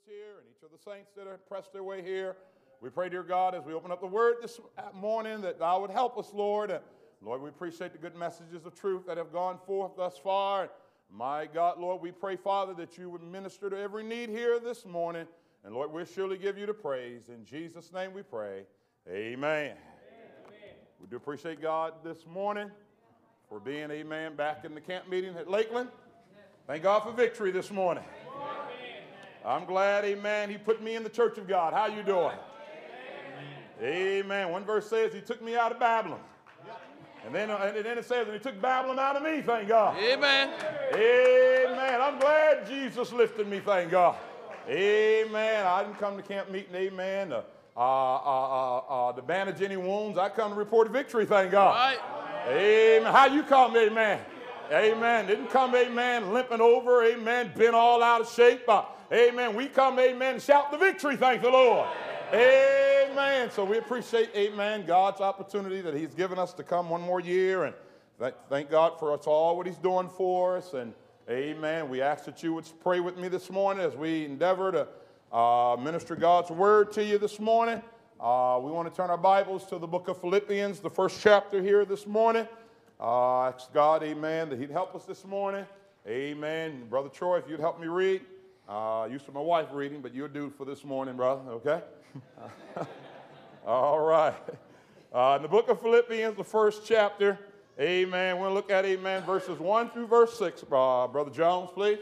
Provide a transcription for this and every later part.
that's here and each of the saints that have pressed their way here. We pray, dear God, as we open up the word this morning, that thou would help us, Lord. And Lord, we appreciate the good messages of truth that have gone forth thus far. My God, Lord, we pray, Father, that you would minister to every need here this morning. And Lord, we'll surely give you the praise. In Jesus' name we pray. Amen. Amen. We do appreciate God this morning for being, amen, back in the camp meeting at Lakeland. Thank God for victory this morning. I'm glad, amen, he put me in the church of God. How you doing? Amen. amen. One verse says he took me out of Babylon. And then, and then it says, and he took Babylon out of me, thank God. Amen. Amen. I'm glad Jesus lifted me, thank God. Amen. I didn't come to camp meeting, amen, uh, uh, uh, uh, to bandage any wounds. I come to report victory, thank God. Right. Amen. How you come, amen? Amen. Didn't come, amen, limping over, amen, been all out of shape. Uh, amen. We come, amen, shout the victory, thank the Lord. Amen. So we appreciate, amen, God's opportunity that He's given us to come one more year. And thank God for us all, what He's doing for us. And amen. We ask that you would pray with me this morning as we endeavor to uh, minister God's word to you this morning. Uh, we want to turn our Bibles to the book of Philippians, the first chapter here this morning. Uh, ask God, amen, that He'd help us this morning. Amen. Brother Troy, if you'd help me read. Uh, used to my wife reading, but you're due for this morning, brother, okay? All right. Uh, in the book of Philippians, the first chapter, amen. We're going to look at, amen, verses 1 through verse 6. Uh, brother Jones, please.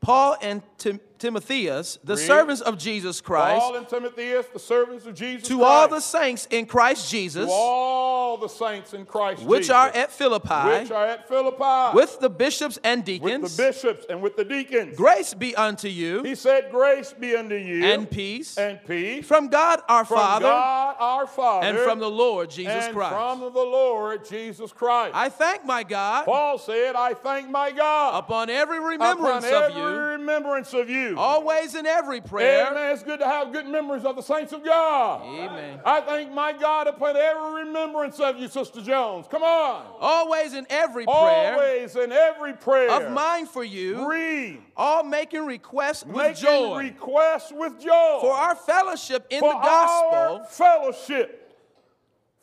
Paul and Tim- Timotheus, the Read. servants of Jesus Christ, Paul and Timotheus, the servants of Jesus to Christ. all the saints in Christ Jesus, to all the saints in Christ which Jesus, are at Philippi, which are at Philippi, with the bishops and deacons. with the bishops and with the deacons. grace be unto you, He said, Grace be unto you and peace, and peace from God our from Father, God our Father and from the Lord Jesus and Christ. from the Lord Jesus Christ. I thank my God Paul said, I thank my God upon every remembrance upon of every you, remembrance of you. Always in every prayer. Amen. It's good to have good memories of the saints of God. Amen. I thank my God upon every remembrance of you, Sister Jones. Come on. Always in every prayer Always in every prayer. of mine for you, Read. all making requests with Making joy requests with joy. for our fellowship in For the gospel, fellowship.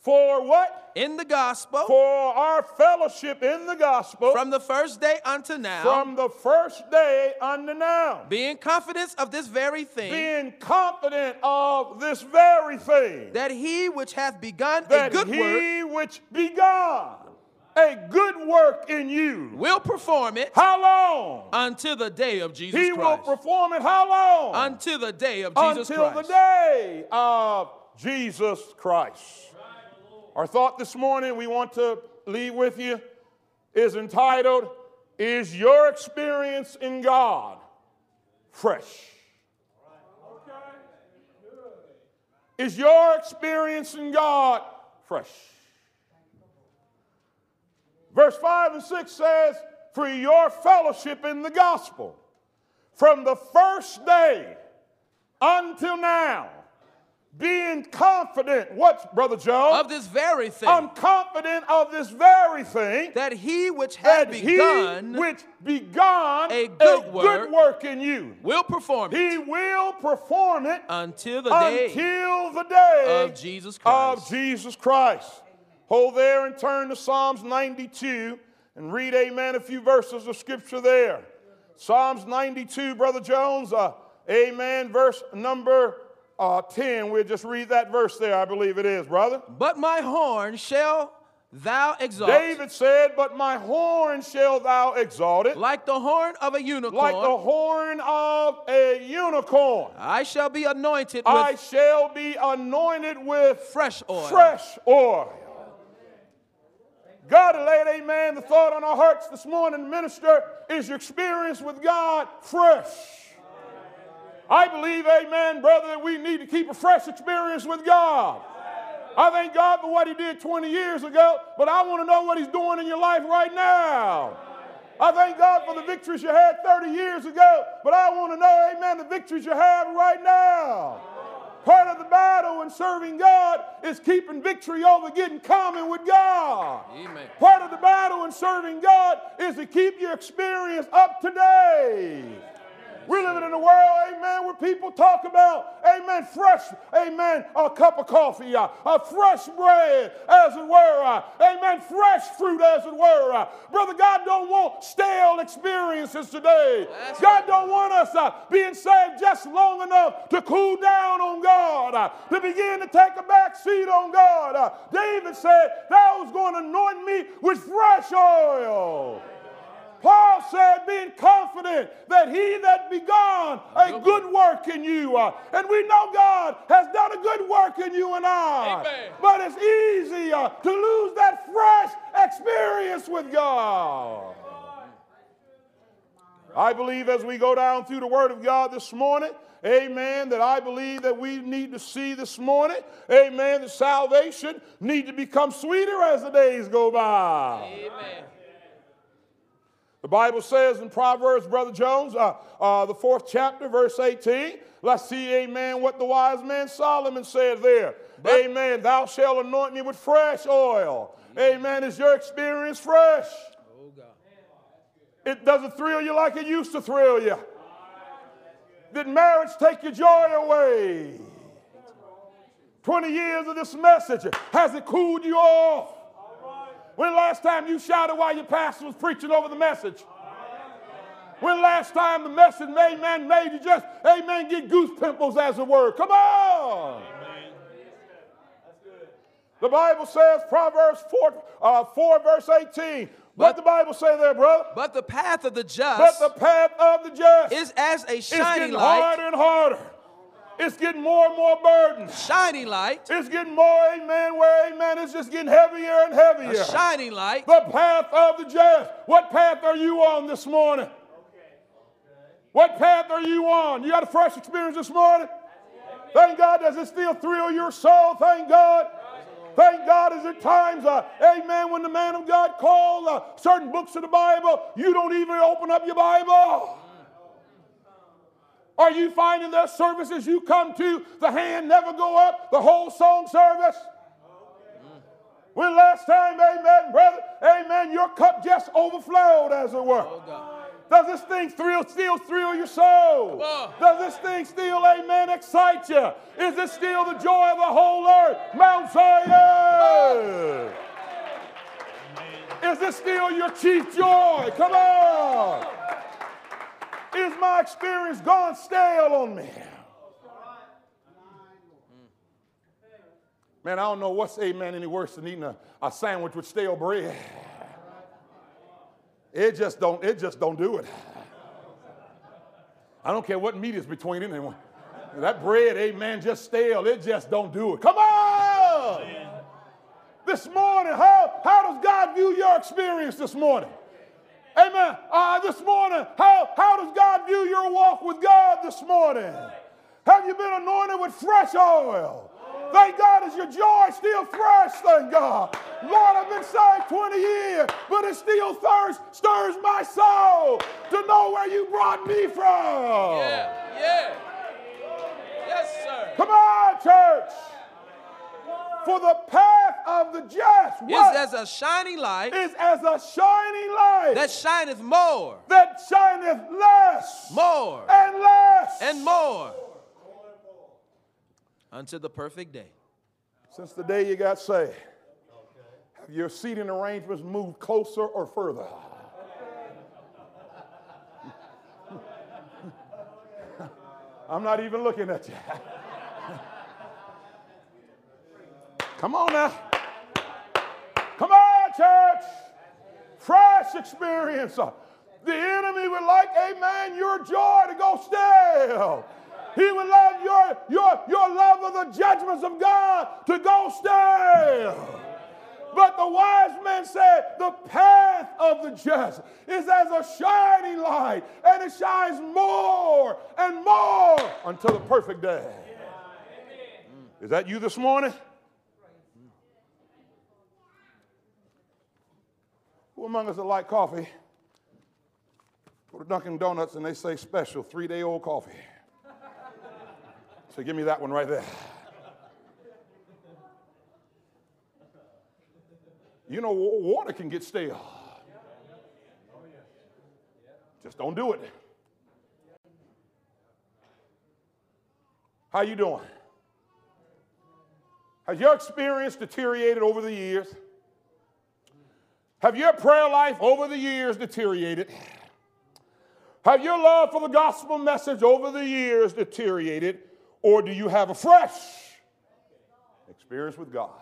For what? in the gospel, For our fellowship in the gospel from the first day unto now, from the first day unto now. being confident of this very thing, Being confident of this very thing. that he which hath begun a good work he which begun a good work in you. will perform it How long? until the day of Jesus Christ. He will perform it how long? until the day of Jesus Until Christ. Until the day of Jesus Christ. Our thought this morning we want to leave with you is entitled, Is Your Experience in God Fresh? Is your experience in God fresh? Verse 5 and 6 says, For your fellowship in the gospel from the first day until now, being confident, what, Brother Joe? of this very thing, I'm confident of this very thing that he which that begun which begun a good work work in you, will perform it he will perform it until the day until the day of Jesus Christ. of Jesus Christ. Hold there and turn to Psalms 92 and read, amen, a few verses of scripture there. Psalms 92, Brother Jones, uh, amen, verse number uh, 10. We'll just read that verse there, I believe it is, brother. But my horn shall thou exalt, David said, But my horn shall thou exalt it, like the horn of a unicorn. like the horn of a unicorn. I shall be anointed I shall be anointed with fresh oil. fresh oil. God laid, amen, the thought on our hearts this morning, minister, is your experience with God fresh? I believe, amen, brother, that we need to keep a fresh experience with God. I thank God for what He did 20 years ago, but I want to know what He's doing in your life right now. I thank God for the victories you had 30 years ago, but I want to know, amen, the victories you have right now. Part of the battle in serving God is keeping victory over getting common with God. Amen. Part of the battle in serving God is to keep your experience up to date. We're living in a world, amen, where people talk about, amen, fresh, amen, a cup of coffee, uh, a fresh bread, as it were, uh, amen, fresh fruit, as it were. Uh, brother, God don't want stale experiences today. That's God right. don't want us uh, being saved just long enough to cool down on God, uh, to begin to take a back seat on God. Uh, David said, Thou was going to anoint me with fresh oil. Paul said, being confident that he that begun a good work in you, uh, and we know God has done a good work in you and I, Amen. but it's easy uh, to lose that fresh experience with God. I believe as we go down through the Word of God this morning, amen, that I believe that we need to see this morning, amen, that salvation need to become sweeter as the days go by. Amen. The Bible says in Proverbs, Brother Jones, uh, uh, the fourth chapter, verse 18. Let's see, amen, what the wise man Solomon said there. amen. Thou shalt anoint me with fresh oil. Amen. Is your experience fresh? Oh, God. It doesn't thrill you like it used to thrill you. Did marriage take your joy away? 20 years of this message, has it cooled you off? When last time you shouted while your pastor was preaching over the message? When last time the message, amen, made you just, amen, get goose pimples as it were? Come on. The Bible says, Proverbs 4, uh, 4 verse 18. What the Bible say there, brother? But the path of the just But the path of the just is as a it's shining getting light, harder and harder. It's getting more and more burdens. shining light, It's getting more, amen, where, amen, it's just getting heavier and heavier. a shining light. The path of the just. What path are you on this morning? What path are you on? You got a fresh experience this morning? Thank God. Does it still thrill your soul? Thank God. Thank God. Is there times, uh, amen, when the man of God called uh, certain books of the Bible, you don't even open up your Bible? Are you finding their services you come to, the hand never go up, the whole song service? When last time, amen, brother, amen, your cup just overflowed, as it were. Oh, Does this thing thrill, still thrill your soul? Does this thing still, amen, excite you? Is it still the joy of the whole earth? Mount Zion! Is this still your chief joy? Come on! Is my experience gone stale on me? Mm. Man, I don't know what's, amen, any worse than eating a, a sandwich with stale bread. It just don't, it just don't do it. I don't care what meat is between it. and That bread, amen, just stale. It just don't do it. Come on! This morning, how, how does God view your experience this morning? Amen. Uh, this morning, how, how does God view your walk with God this morning? Have you been anointed with fresh oil? Thank God, is your joy still fresh? Thank God. Lord, I've been saved 20 years, but it still thirst stirs my soul to know where you brought me from. Yeah, yeah. Yes, sir. Come on, church. For the path of the just Is as a shining light is as a shining light that shineth more, that shineth less more, and less and more unto the perfect day. Since the day you got saved, have your seating arrangements moved closer or further? I'm not even looking at you. Come on now. Church. Fresh experience. The enemy would like, amen, your joy to go stale. He would love your, your, your love of the judgments of God to go stale. But the wise man said, the path of the just is as a shining light, and it shines more and more until the perfect day. Is that you this morning? Among us that like coffee? Go to Dunkin' Donuts and they say special, three day old coffee. So give me that one right there. You know, water can get stale. Just don't do it. How you doing? Has your experience deteriorated over the years? Have your prayer life over the years deteriorated? Have your love for the gospel message over the years deteriorated? Or do you have a fresh experience with God?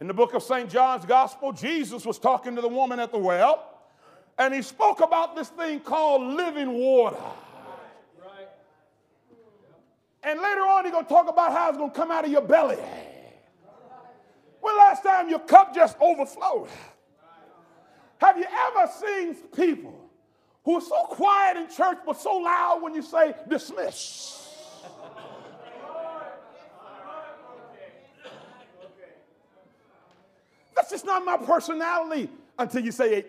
In the book of St. John's Gospel, Jesus was talking to the woman at the well, and he spoke about this thing called living water. And later on, he's going to talk about how it's going to come out of your belly. When last time your cup just overflowed? Have you ever seen people who are so quiet in church but so loud when you say dismiss? That's just not my personality until you say, hey,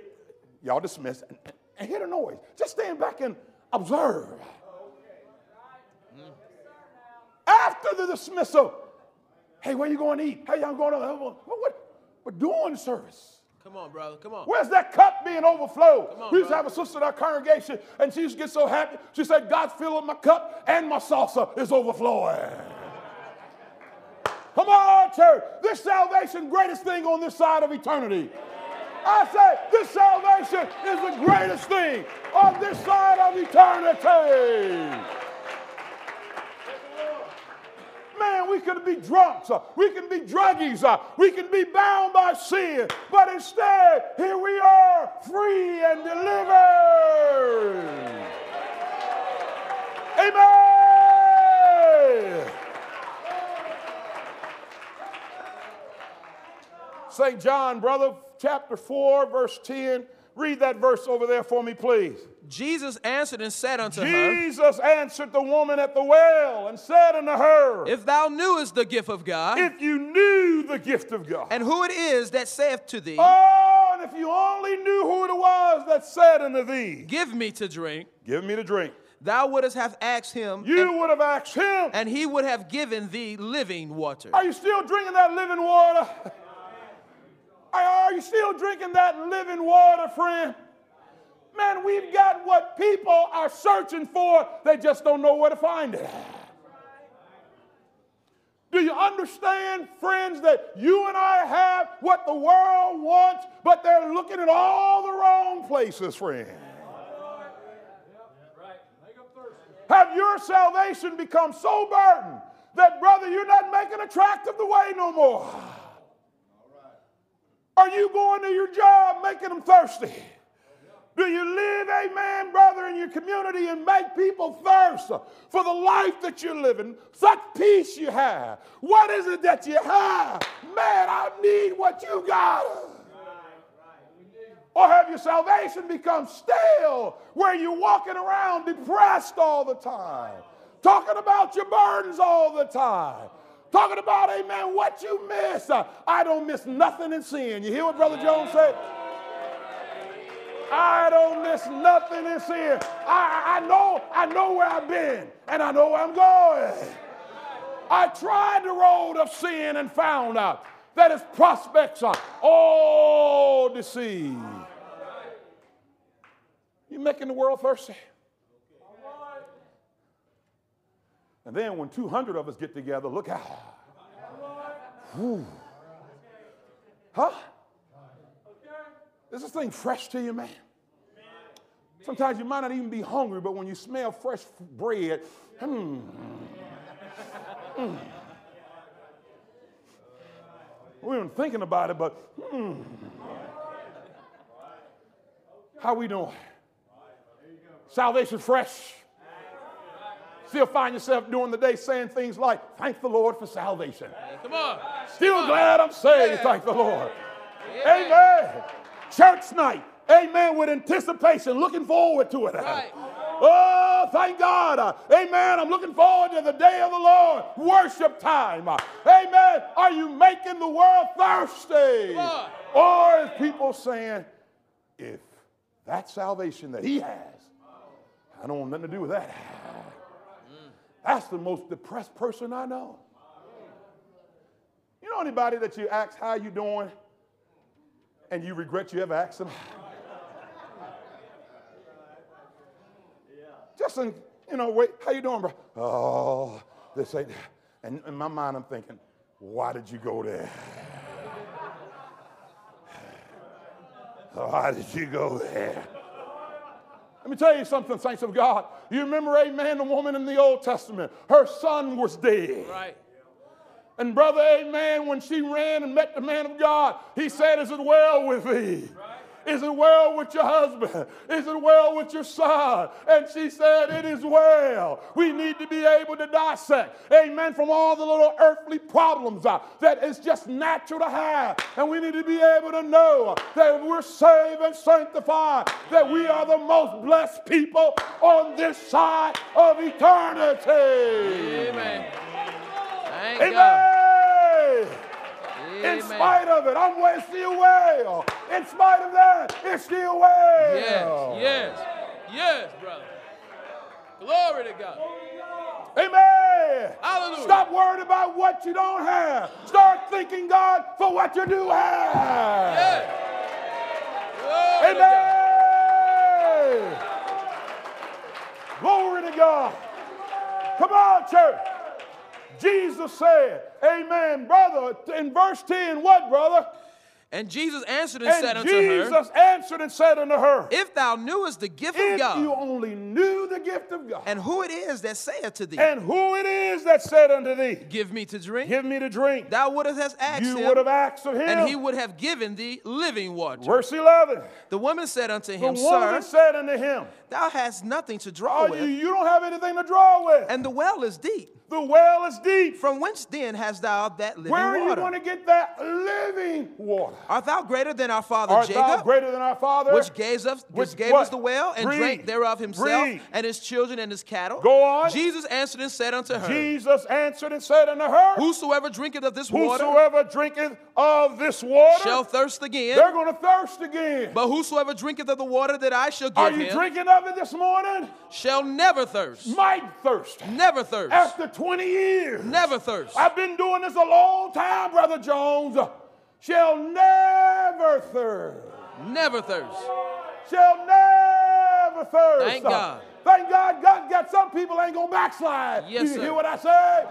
y'all dismiss and, and hear the noise. Just stand back and observe. After the dismissal, hey, where you going to eat? Hey, y'all going to, uh, what, what, we're doing service. Come on, brother. Come on. Where's that cup being overflowed? On, we used to have a sister in our congregation, and she used to get so happy. She said, God's filling my cup, and my salsa is overflowing. Come on, church. This salvation, greatest thing on this side of eternity. I say, this salvation is the greatest thing on this side of eternity. Man, we can be drunks, uh, we can be druggies, uh, we can be bound by sin, but instead, here we are, free and delivered. Amen. St. John, brother, chapter 4, verse 10. Read that verse over there for me, please. Jesus answered and said unto her, Jesus answered the woman at the well and said unto her, If thou knewest the gift of God, If you knew the gift of God, and who it is that saith to thee, oh, and if you only knew who it was that said unto thee, Give me to drink, Give me to drink, thou wouldst have asked him, you and, would have asked him, and he would have given thee living water. Are you still drinking that living water? Are you still drinking that living water, friend? Man, we've got what people are searching for, they just don't know where to find it. Do you understand, friends, that you and I have what the world wants, but they're looking at all the wrong places, friend? Have your salvation become so burdened that, brother, you're not making a tract of the way no more? Are you going to your job making them thirsty? Do you live, amen, brother, in your community and make people thirst for the life that you're living? Such peace you have. What is it that you have? Man, I need what you got. Or have your salvation become stale where you're walking around depressed all the time, talking about your burdens all the time, talking about, amen, what you miss? Uh, I don't miss nothing in sin. You hear what Brother Jones said? I don't miss nothing in sin. I, I know, I know where I've been, and I know where I'm going. I tried the road of sin and found out that its prospects are all deceived. You're making the world thirsty? And then when 200 of us get together, look out. Huh? Is this thing fresh to you, man? Sometimes you might not even be hungry, but when you smell fresh bread, hmm. hmm. We weren't thinking about it, but hmm. How we doing? Salvation fresh. Still find yourself during the day saying things like, thank the Lord for salvation. Come on. Still glad I'm saved, thank the Lord. Amen. Church night. Amen. With anticipation, looking forward to it. Right. Oh, thank God. Amen. I'm looking forward to the day of the Lord. Worship time. Amen. Are you making the world thirsty? Or is people saying, if that salvation that he has, I don't want nothing to do with that. That's the most depressed person I know. You know anybody that you ask how you doing and you regret you ever asked them? Just in, you know, wait, how you doing, bro? Oh, They say, and in my mind, I'm thinking, why did you go there? Why did you go there? Let me tell you something, saints of God. You remember, amen, the woman in the Old Testament, her son was dead. Right. And brother, amen, when she ran and met the man of God, he said, Is it well with thee? Is it well with your husband? Is it well with your son? And she said, It is well. We need to be able to dissect, amen, from all the little earthly problems uh, that is just natural to have. And we need to be able to know that we're saved and sanctified, that we are the most blessed people on this side of eternity. Amen. Thank God. In spite of it, I'm way still well. In spite of that, it's still well. Yes, yes, yes, brother. Glory to God. Amen. Hallelujah. Stop worrying about what you don't have. Start thanking God for what you do have. Yes. Amen. Glory to God. Come on, church. Jesus said, Amen, brother. In verse 10, what, brother? And Jesus answered and, said And unto her, Jesus answered and said unto her, If thou knewest the gift of God. If you only knew the gift of God, and who it is that saith to thee, and who it is that said unto thee, Give me to drink, Give me to drink, thou wouldst have asked you him, would have asked of him. and he would have given thee living water. Verse 11. The woman said unto him, The woman Sir, said unto him, thou hast nothing to draw Oh, with, you, you don't have anything to draw with. and the well is deep. the well is deep. From whence then hast thou that living water? Where are you going to get that living water? Art thou greater than our father Art Jacob, thou greater than our father? which gave us, Which which gave what? us the well and Read. drank thereof himself Read. and his children and his cattle? Go on. Jesus answered and said unto her, Jesus answered and said unto her, Whosoever drinketh of this water Whosoever drinketh of this water, shall thirst again. they're going to thirst again. But whosoever drinketh of the water that I shall give him. Are you him drinking it this morning? shall never thirst. Might thirst. Never thirst. After 20 years. Never thirst. I've been doing this a long time, Brother Jones. Shall never thirst. Never thirst. Shall never thirst. Thank God. Thank God God got some people ain't gonna backslide. Yes, you sir. hear what I say?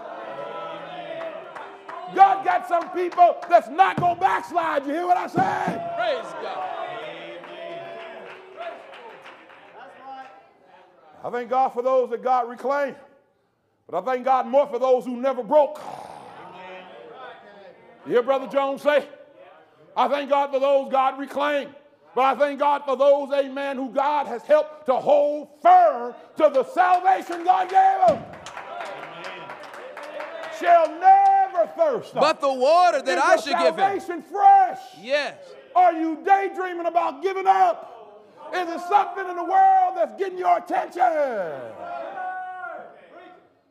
God got some people that's not gonna backslide. You hear what I say? Praise God. I thank God for those that God reclaimed. But I thank God more for those who never broke. You hear Brother Jones say? I thank God for those God reclaimed. But I thank God for those, amen, who God has helped to hold firm to the salvation God gave them. Shall never thirst. But the water that I should give him. salvation fresh? Yes. Are you daydreaming about giving up? Is it something in the world that's getting your attention?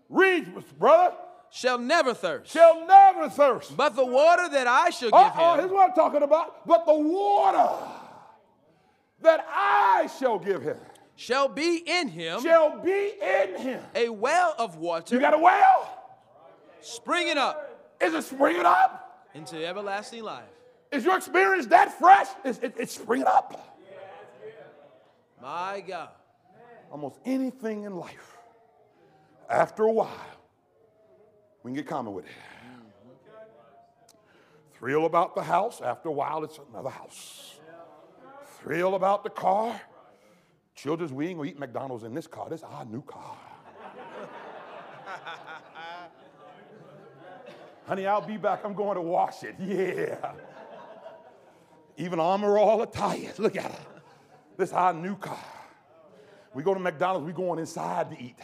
Read, brother. Shall never thirst. Shall never thirst. But the water that I shall give Uh-oh, here's him what I'm talking about. But the water that I shall give him shall be in him shall be in him. a well of water. You got a well? springing up Is it springing up? into everlasting life. Is your experience that fresh? Is it, it's springing up? My God. almost anything in life, after a while, we can get common with it. Thrill about the house, after a while, it's another house. Thrill about the car. Children's, wing. we ain't gonna eat McDonald's in this car. This is our new car. Honey, I'll be back. I'm going to wash it. Yeah. Even armor all the tires. Look at it. This is our new car. We go to McDonald's, we going inside to eat.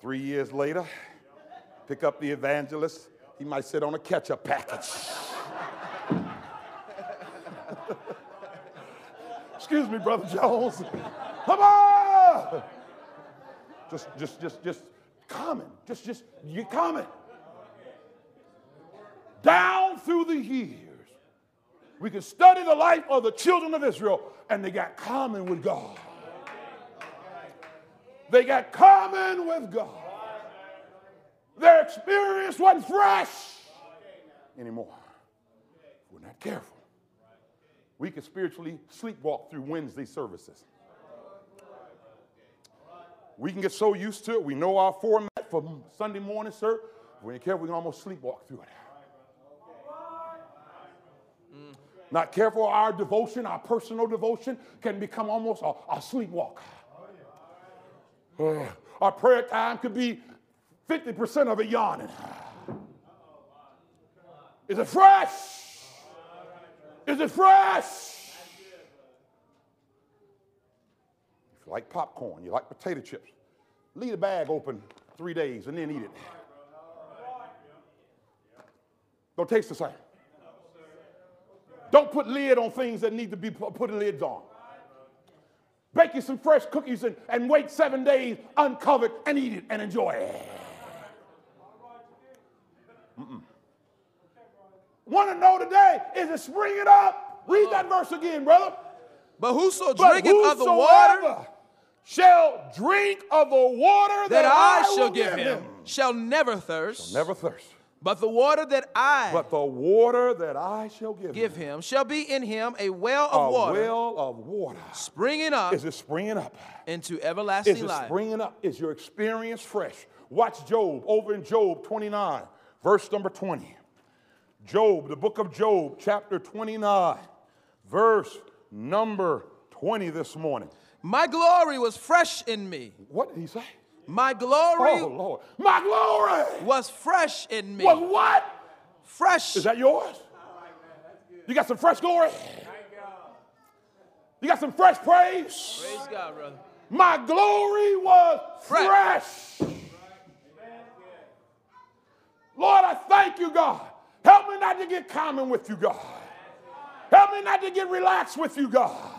Three years later, pick up the evangelist. He might sit on a ketchup package. Excuse me, Brother Jones. Come on! Just, just, just, just common. Just, just, you common. Down through the years, we can study the life of the children of Israel, and they got common with God. They got common with God. Their experience wasn't fresh anymore. We're not careful. We can spiritually sleepwalk through Wednesday services. We can get so used to it. We know our format for Sunday morning, sir. We ain't careful, we can almost sleepwalk through it. Not careful, our devotion, our personal devotion, can become almost a, a sleepwalk. Uh, our prayer time could be 50% of it yawning. Is it fresh? Is it fresh? If you like popcorn, you like potato chips, leave the bag open three days and then eat it. Don't taste the same. Don't put lid on things that need to be put lids on. Bake you some fresh cookies and, and wait seven days uncovered and eat it and enjoy it. Want to know today, is it springing up? Read that verse again, brother. But whoso But drinketh of the water shall drink of the water that, that I shall give him shall never thirst. Never thirst. But the water that I But the water that I shall give, give him shall be in him a well a of water A well of water. springing up Is it springing up? into everlasting life. Is it life. springing up? Is your experience fresh? Watch Job over in Job 29, verse number 20. Job, the book of Job, chapter 29, verse number 20 this morning. My glory was fresh in me. What did he say? My glory Oh, Lord. My glory was fresh in me. was what? fresh. Is that yours? You got some fresh glory? You got some fresh praise? Praise God, brother. My glory was Fresh. fresh. Lord, I thank you, God. Help me not to get common with you, God. Help me not to get relaxed with you, God.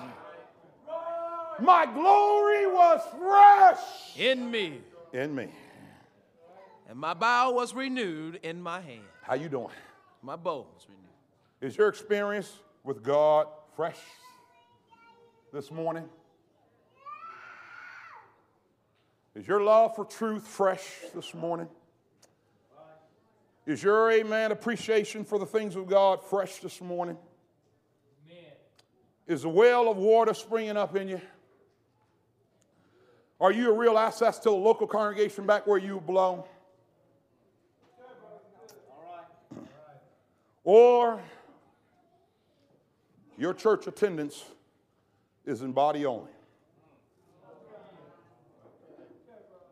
My glory was fresh In me. in me. And my bow was renewed in my hand. How you doing? My bow was renewed. Is your experience with God fresh this morning? Is your love for truth fresh this morning? Is your, amen, appreciation for the things of God fresh this morning? Is the well of water springing up in you? Are you a real asset to the local congregation back where you belong? Or your church attendance is in body only.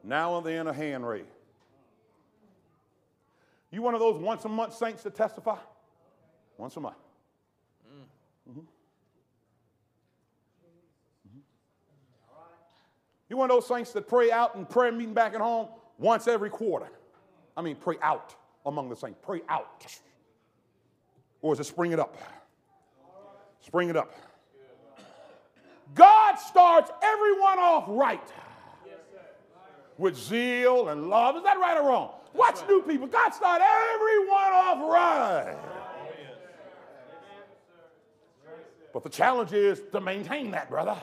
Now and then a hand raise. You one of those once a month saints that testify? Once a month. Mhm. You one of those saints that pray out and prayer meeting back at home once every quarter? I mean, pray out among the saints. Pray out. Or is it spring it up? Spring it up. God starts everyone off right with zeal and love. Is that right or wrong? Watch new people. God started everyone off right. But the challenge is to maintain that, brother.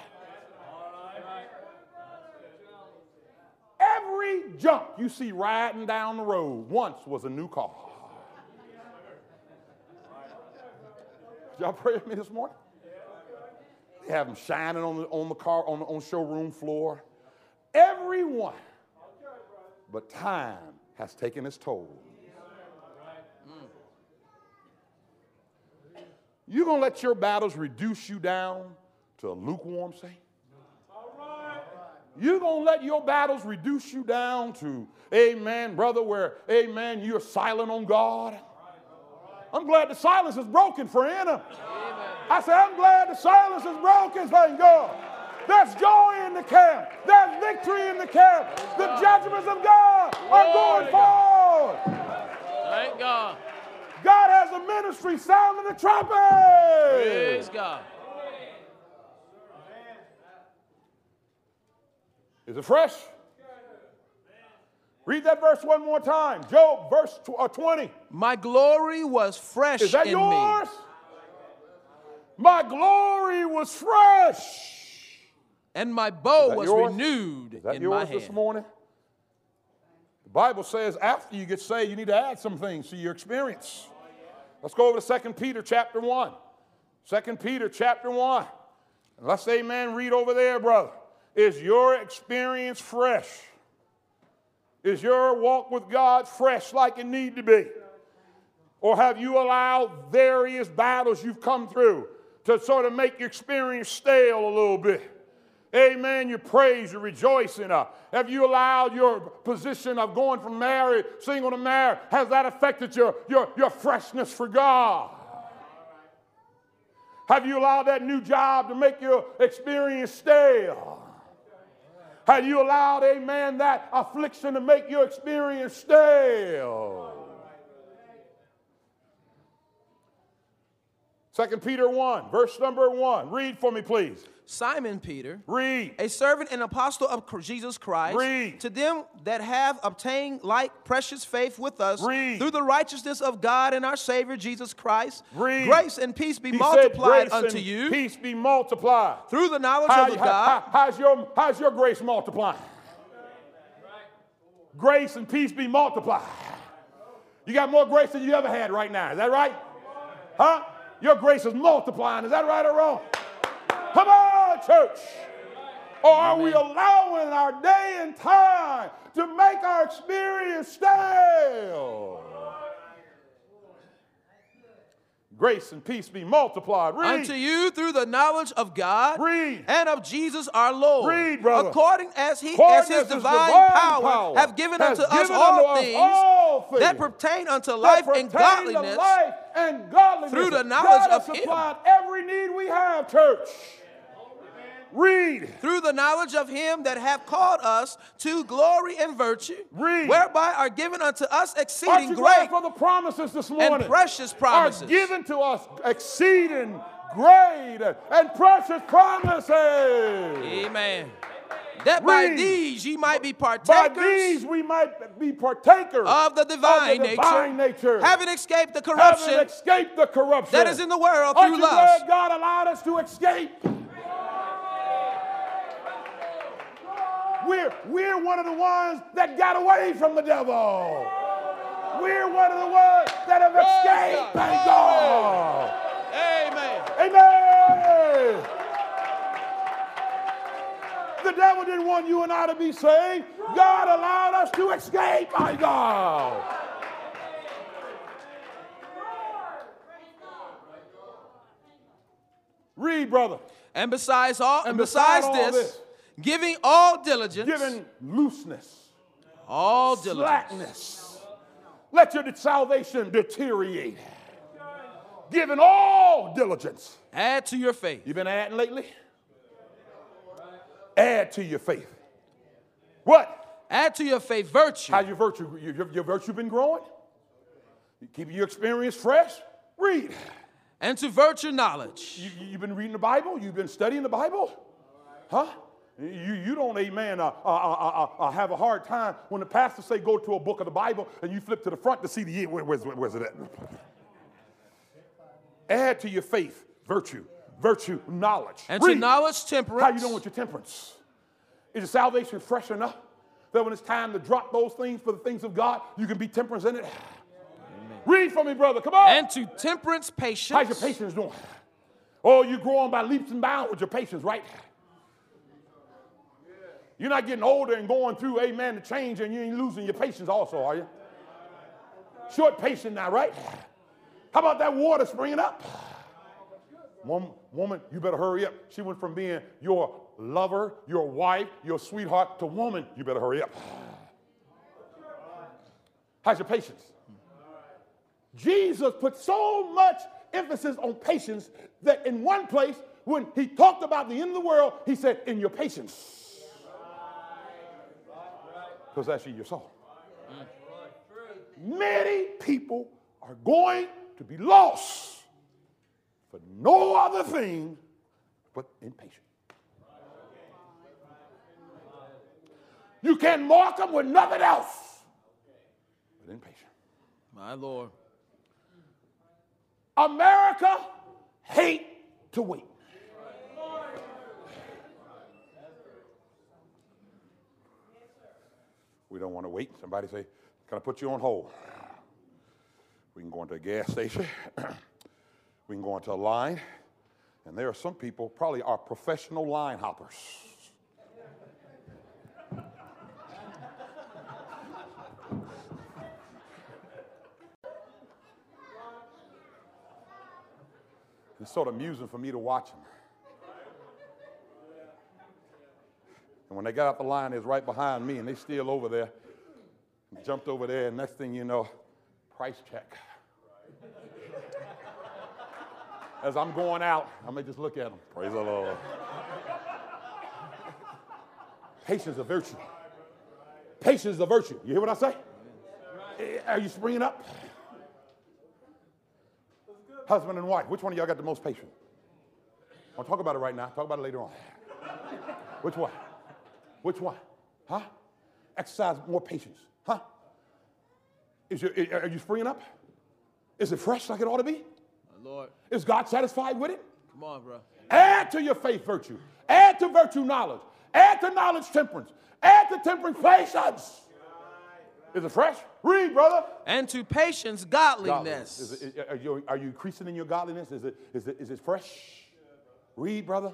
Every junk you see riding down the road once was a new car. Y'all pray with me this morning? They have them shining on the, on the car, on the on showroom floor. Everyone. But time has taken its toll. You're gonna let your battles reduce you down to a lukewarm saint? You gonna let your battles reduce you down to, amen, brother, where, amen, you're silent on God? I'm glad the silence is broken for Anna. I said, I'm glad the silence is broken, thank God. There's joy in the camp. There's victory in the camp. The judgments of God are going forward. Thank God. God has a ministry sounding the trumpet. Praise God. Is it fresh? Read that verse one more time. Job, verse uh, 20. My glory was fresh Is that in yours? me. My glory was fresh. And my bow was yours? renewed Is that in my yours this morning? The Bible says after you get saved, you need to add some things to your experience. Let's go over to 2 Peter chapter 1. 2 Peter chapter 1. And let's, amen, read over there, brother. Is your experience fresh? Is your walk with God fresh like it need to be? Or have you allowed various battles you've come through to sort of make your experience stale a little bit? Amen. You praise, your rejoicing. Uh, have you allowed your position of going from married, single to married, has that affected your, your, your freshness for God? Have you allowed that new job to make your experience stale? Have you allowed, amen, that affliction to make your experience stale? Second Peter 1, verse number 1. Read for me, please. Simon Peter, Read. a servant and apostle of Jesus Christ, Read. to them that have obtained like precious faith with us Read. through the righteousness of God and our Savior Jesus Christ. Read. Grace and peace be He multiplied "Grace unto you Peace be multiplied. through the knowledge How- of the how- God. how- how's, your, how's your grace multiplying? Grace and peace be multiplied. You got more grace than you ever had right now. Is that right? Huh? Your grace is multiplying. Is that right or wrong? Come on, church. Or are we allowing our day and time to make our experience stale? Grace and peace be multiplied. Read. Unto you through the knowledge of God Read. and of Jesus our Lord. Read, brother. According as he According as his as divine, divine power, power have given unto us given all, things all things that pertain unto life and godliness. life and godliness. through the God knowledge has of Him. every need we have, church. Read. through the knowledge of him that hath called us to glory and virtue, Read. whereby are given unto us exceeding great for the promises this morning? precious promises. Are given to us exceeding great and precious promises. Amen. That by these ye might be partakers. By these we might be partakers of the divine, divine nature, having escaped the corruption. having escaped the corruption that is in the world Aren't through you lust. God allowed us to escape? We're, we're one of the ones that got away from the devil. We're one of the ones that have escaped. Thank God. Amen. Amen. The devil didn't want you and I to be saved. God allowed us to escape. My God. Read, brother. And besides all, and, And besides beside all this, this, giving all diligence, Giving looseness, all diligence, slackness. Let your salvation deteriorate. Giving all diligence. add to your faith. You've been adding lately? Add to your faith. What? Add to your faith virtue. How's your virtue? Your, your- virtue been growing? You keeping your experience fresh? Read. and to virtue knowledge. You, you been reading the Bible? You've been studying the Bible? Huh? You, you don't, amen, uh, uh, uh, uh, uh, have a hard time when the pastor say go to a book of the Bible and you flip to the front to see the, where, where's, where's it at? Add to your faith virtue, virtue, knowledge. and to knowledge temperance. How you doing with your temperance? Is your salvation fresh enough that when it's time to drop those things for the things of God, you can be temperance in it? Read for me, brother. Come on. and to temperance patience. How's your patience doing? Oh, you're growing by leaps and bounds with your patience, right? You're not getting older and going through, amen, the change, and you ain't losing your patience also, are you? Short patience now, right? How about that water springing up? One woman, you better hurry up. She went from being your lover, your wife, your sweetheart to woman, you better hurry up. How's your patience? Jesus put so much emphasis on patience that in one place, when he talked about the end of the world, he said, in your patience. Because that's in your soul. Many people are going to be lost for no other thing but impatient. You can mark them with nothing else but impatient. My Lord. America hate to wait. We don't want to wait. Somebody say, Can I put you on hold? We can go into a gas station. we can go into a line. And there are some people, probably are professional line hoppers. it's sort of amusing for me to watch them. And when they got out the line, they was right behind me, and they still over there. Jumped over there, and next thing you know, price check. As I'm going out, I may just look at them. Praise the Lord. Patience is a virtue. Patience is a virtue. You hear what I say? Are you springing up? Husband and wife, which one of y'all got the most patience? I'll talk about it right now. Talk about it later on. Which one? Which one? Huh? Exercise more patience. Huh? Is your, are you springing up? Is it fresh like it ought to be? My Lord. Is God satisfied with it? Come on, bro. Add to your faith virtue. Add to virtue knowledge. Add to knowledge temperance. Add to temperance patience. Is it fresh? Read, brother. And to patience, Godliness. godliness. Is it, are, you, are you increasing in your godliness? Is it, is it, is it fresh? Read, brother.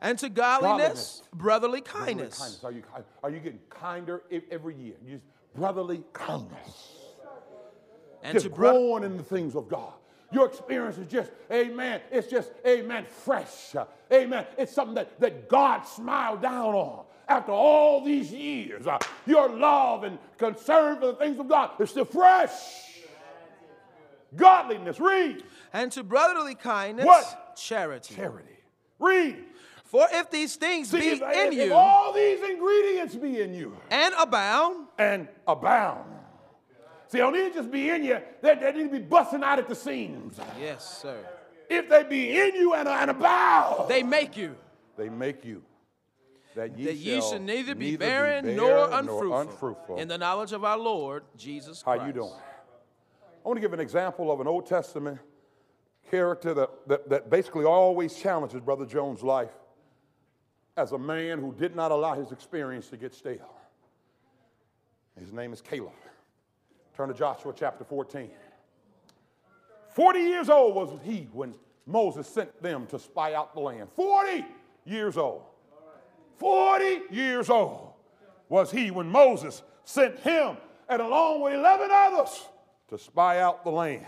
And to godliness, brotherly Brotherly kindness. kindness. Are you, are you getting kinder every year? You just brotherly kindness. And just to bro- growing in the things of God. Your experience is just, amen, it's just, amen, fresh. Amen. It's something that, that God smiled down on after all these years. Uh, your love and concern for the things of God is still fresh. Godliness, read. and to brotherly kindness, What? charity. Charity, read. For if these things See, be if, in if you all these ingredients be in you and abound, and abound. See, they don't need to just be in you, they, they need to be busting out at the seams. yes, sir, If they be in you and, and abound, they make you they make you that ye, that ye shall should neither be neither barren nor barren unfruitful, unfruitful. in the knowledge of our Lord Jesus Christ. How you doing? I want to give an example of an Old Testament character that, that, that basically always challenges Brother Jones' life as a man who did not allow his experience to get stale. His name is Caleb. Turn to Joshua chapter 14. 40 years old was he when Moses sent them to spy out the land. 40 years old. 40 years old was he when Moses sent him and along with 11 others to spy out the land.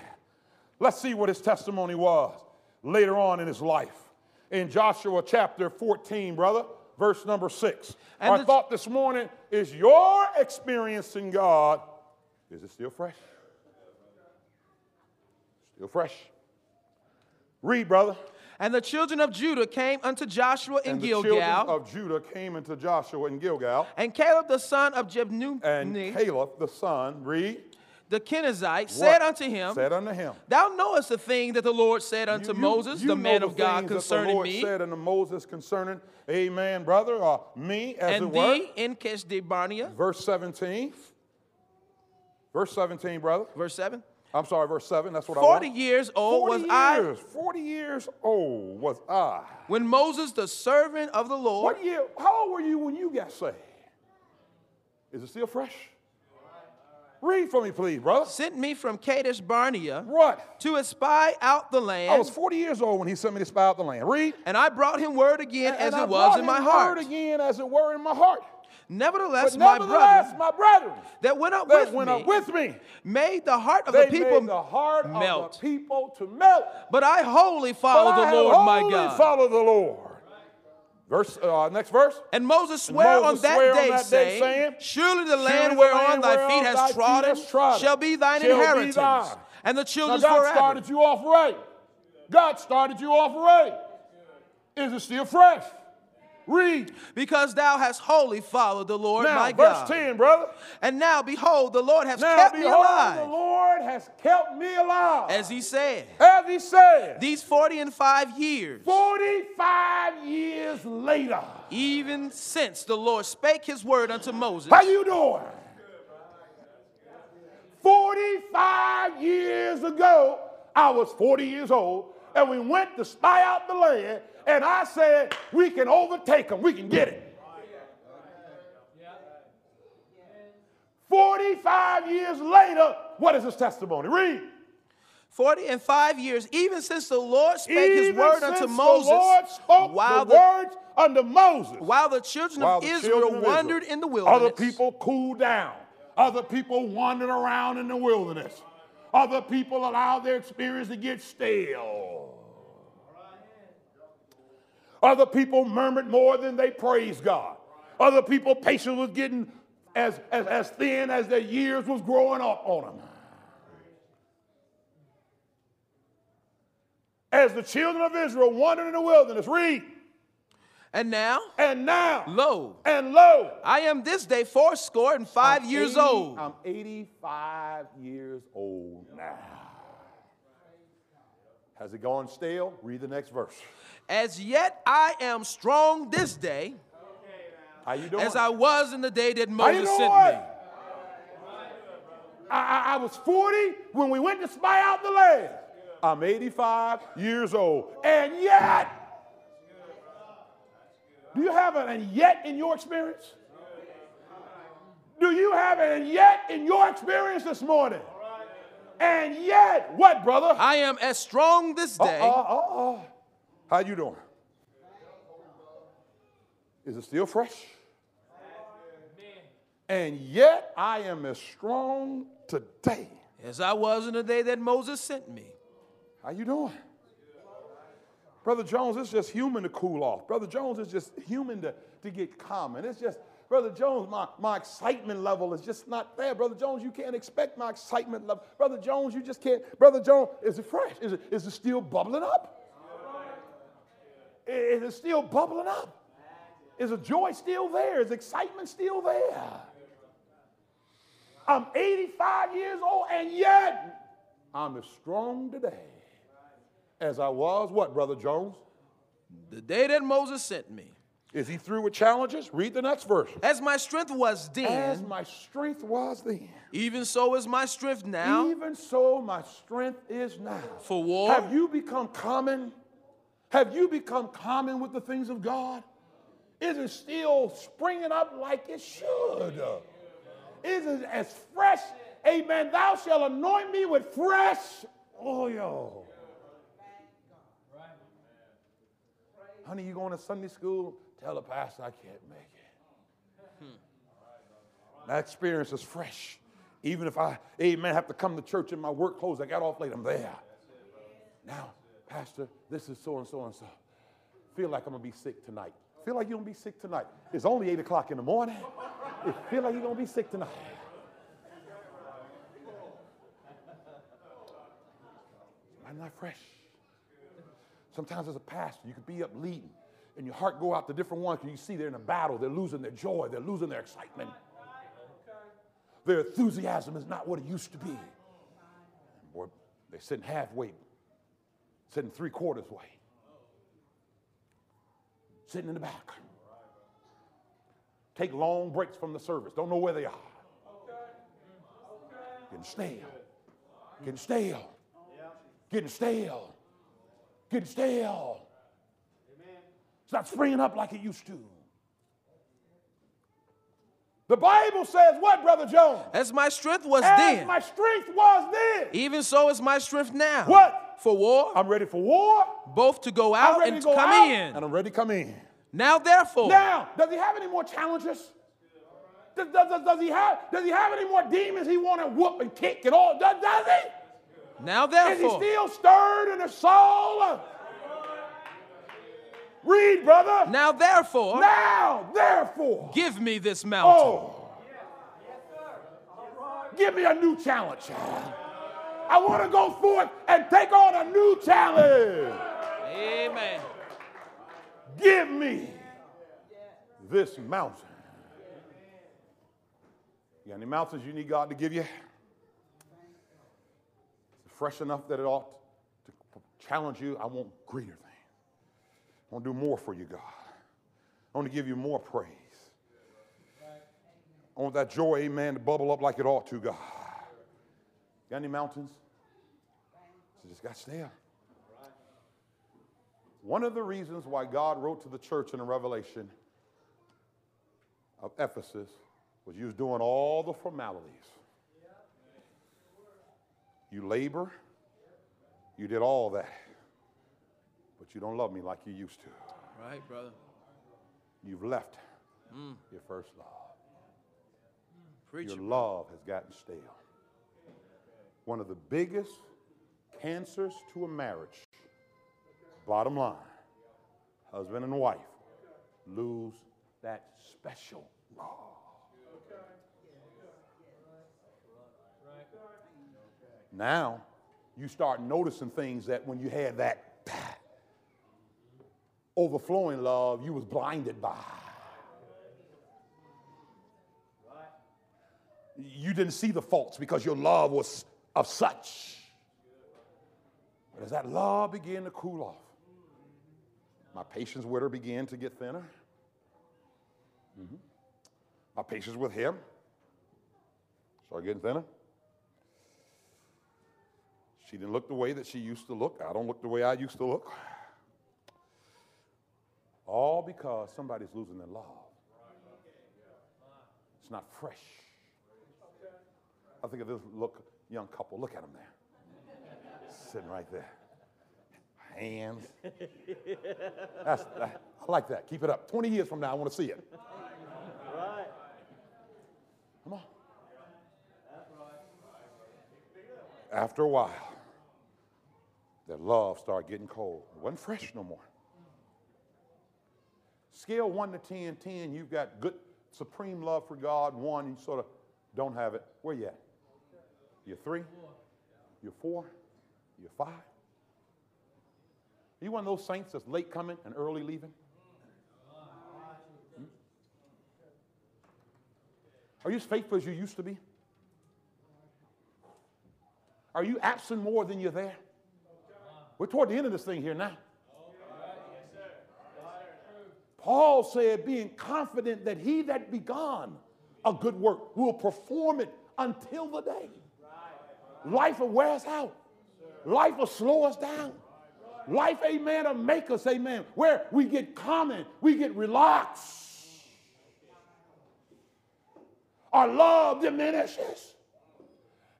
Let's see what his testimony was later on in his life. In Joshua chapter 14, brother, verse number 6. And Our thought this morning is your experience in God, is it still fresh? Still fresh. Read, brother. And the children of Judah came unto Joshua in and the children Gilgal, of Judah came into Joshua in Gilgal, and Caleb the son of Jephunneh. and Caleb the son, read, the Kenizzite, said unto him, said unto him, Thou knowest the thing that the Lord said unto You- Moses, you the man of God, things that concerning the Lord me, said unto Moses concerning, Amen, brother, or me, as it and were. thee in Kadesh Barnea. Verse 17. Verse 17, brother. Verse 7. I'm sorry, verse 7. That's what I Forty years old 40 was years, 40 years old was I. I when Moses, the servant of the Lord, What year? How old were you when you got saved? Is it still fresh? Read for me, please, brother. sent me from Kadesh Barnea What? to espy out the land. I was 40 years old when he sent me to spy out the land. Read. and I brought him word again And as I it was brought in my heart. word again as it were in my heart. Nevertheless, my nevertheless, brother my brethren that went up that with went me up with me, made the heart of the people the heart melt. of the people to melt. But I wholly follow but the have Lord my God. Follow the Lord. Verse. Uh, next verse. and Moses swore on that on day, that day, saying, saying, Surely the land whereon thy feet has trodden trodden shall be thine shall be inheritance, thine. and the Now children's God forever. started you off right. God started you off right. Is it still fresh? Read. Because thou hast wholly followed the Lord Now, my verse God. 10, brother. And now, behold, the Lord has Now, kept me behold, alive, the Lord has kept me alive. as he said. As he said, These forty and five years, 45 years later. even since the Lord spake his word unto Moses, How you doing? 45 years ago, I was 40 years old, and we went to spy out the land, and I said, we can overtake them, we can get it. 45 years later, what is his testimony? Read. forty and five years, even since the Lord spake his word since unto the Moses, Lord spoke while the, the, words unto Moses. while the children While of the Israel children of wandered Israel. in the wilderness. Other people cooled down. Other people wandered around in the wilderness. Other people allowed their experience to get stale. Other people murmured more than they praised God. Other people patience was getting as, as, as thin as their years was growing up on them. As the children of Israel wandered in the wilderness, read. And now, And now, lo, and lo, I am this day fourscore and 5 I'm years 80 old. I'm 85 years old now. Has it gone stale? Read the next verse. As yet I am strong this day, How you doing? as I was in the day that Moses sent me. I, I, I was 40 when we went to spy out the land. I'm 85 years old. And yet, do you have an and yet in your experience? Do you have an and yet in your experience this morning? And yet, what, brother? I am as strong this day. Uh, uh, uh. How you doing? Is it still fresh? And yet I am as strong today. As I was in the day that Moses sent me. How you doing? Brother Jones, it's just human to cool off. Brother Jones, it's just human to, to get calm. And it's just, Brother Jones, my, my excitement level is just not there. Brother Jones, you can't expect my excitement level. Brother Jones, you just can't. Brother Jones, is it fresh? Is it, is it still bubbling up? Is it still bubbling up? Is the joy still there? Is excitement still there? I'm 85 years old, and yet I'm as strong today as I was, what, Brother Jones? The day that Moses sent me. Is he through with challenges? Read the next verse. As my strength was then. As my strength was then, even so is my strength now even so my strength is now. for war. Have you become common? Have you become common with the things of God? Is it still springing up like it should? Is it as fresh? Amen. Thou shalt anoint me with fresh oil. Honey, you going to Sunday school? Tell the pastor I can't make it. Hmm. That experience is fresh. Even if I, amen, have to come to church in my work clothes, I got off late, I'm there. Now, Pastor, this is so and so and so. Feel like I'm gonna be sick tonight. Feel like you're gonna be sick tonight. It's only 8 o'clock in the morning. Feel like you're gonna be sick tonight. I'm not fresh. Sometimes as a pastor, you could be up leading and your heart go out to different ones and you see they're in a battle, they're losing their joy, they're losing their excitement. Their enthusiasm is not what it used to be. Boy, they're sitting halfway, sitting three quarters way, sitting in the back. Take long breaks from the service, don't know where they are. Getting stale, getting stale, getting stale, getting stale. It's not springing up like it used to. The Bible says what, Brother Jones? As my strength was As then, my strength was then. even so is my strength now. What? For war, I'm ready for war. both to go out and to to go come out, in. And I'm ready to come in. Now therefore, Now, does he have any more challenges? Does, does, does, he have does he have any more demons he want to whoop and kick and all? Does, does he? now therefore. Is he still stirred in his soul? Read, brother. now therefore, Now, therefore. give me this mountain. Oh. Give me a new challenge. I want to go forth and take on a new challenge. Amen. Give me this mountain. You got any mountains you need God to give you? Fresh enough that it ought to challenge you? I want greater things. I want to do more for you, God. I want to give you more praise. I want that joy, amen, to bubble up like it ought to, God. Got any mountains? So just got stale. One of the reasons why God wrote to the church in the Revelation of Ephesus was you was doing all the formalities. You labor, you did all that, but you don't love me like you used to. Right, brother. You've left mm. your first love. Preach Your love has gotten stale. One of the biggest cancers to a marriage, bottom line, husband and wife, lose that special love. Now, you start noticing things that when you had that overflowing love, you was blinded by. You didn't see the faults because your love was of such. But as that love began to cool off, my patience with her began to get thinner. Mm-hmm. My patience with him started getting thinner. She didn't look the way that she used to look. I don't look the way I used to look. All because somebody's losing their love. It's not fresh. I think of this look, young couple. Look at them there. Sitting right there. Hands. That's, that, I like that. Keep it up. 20 years from now, I want to see it. Right. Come on. After a while, that love started getting cold. It wasn't fresh no more. Scale 1 to 10, 10, you've got good, supreme love for God. 1, you sort of don't have it. Where you at? You're 3? You're 4? You're 5? Are you one of those saints that's late coming and early leaving? Are you as faithful as you used to be? Are you absent more than you're there? We're toward the end of this thing here now. Paul said, being confident that he that begun a good work will perform it until the day. Life will wear us out. Life will slow us down. Life, amen, will make us, amen, where we get common, we get relaxed. Our love diminishes.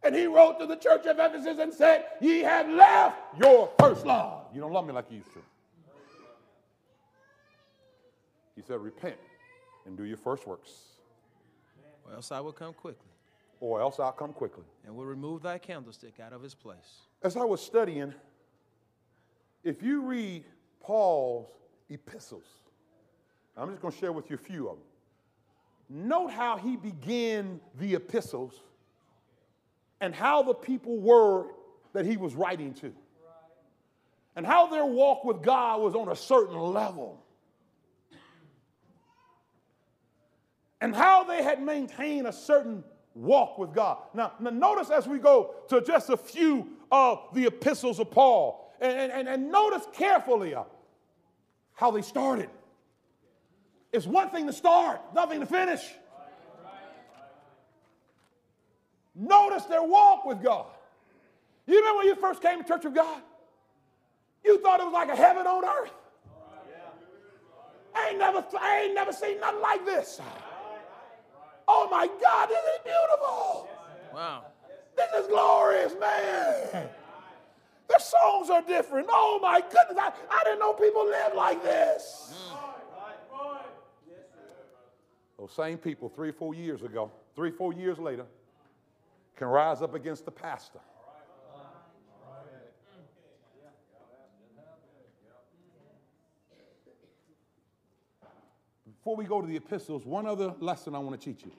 And he wrote to the church of Ephesus and said, Ye have left your first love. You don't love me like you used to. He said, Repent and do your first works. Or else I will come quickly. Or else I'll come quickly. And will remove thy candlestick out of his place. As I was studying, if you read Paul's epistles, I'm just going to share with you a few of them. Note how he began the epistles and how the people were that he was writing to, and how their walk with God was on a certain level, and how they had maintained a certain walk with God. Now, now notice as we go to just a few of the epistles of Paul, and, and, and notice carefully uh, how they started. It's one thing to start, nothing to finish. Notice their walk with God. You remember when you first came to Church of God? You thought it was like a heaven on earth. I ain't never, I ain't never seen nothing like this. Oh my God, this is beautiful. Wow. This is glorious, man. The songs are different. Oh my goodness, I, I didn't know people lived like this. Mm. Those same people three, four years ago, three, four years later, can rise up against the pastor. Before we go to the epistles, one other lesson I want to teach you.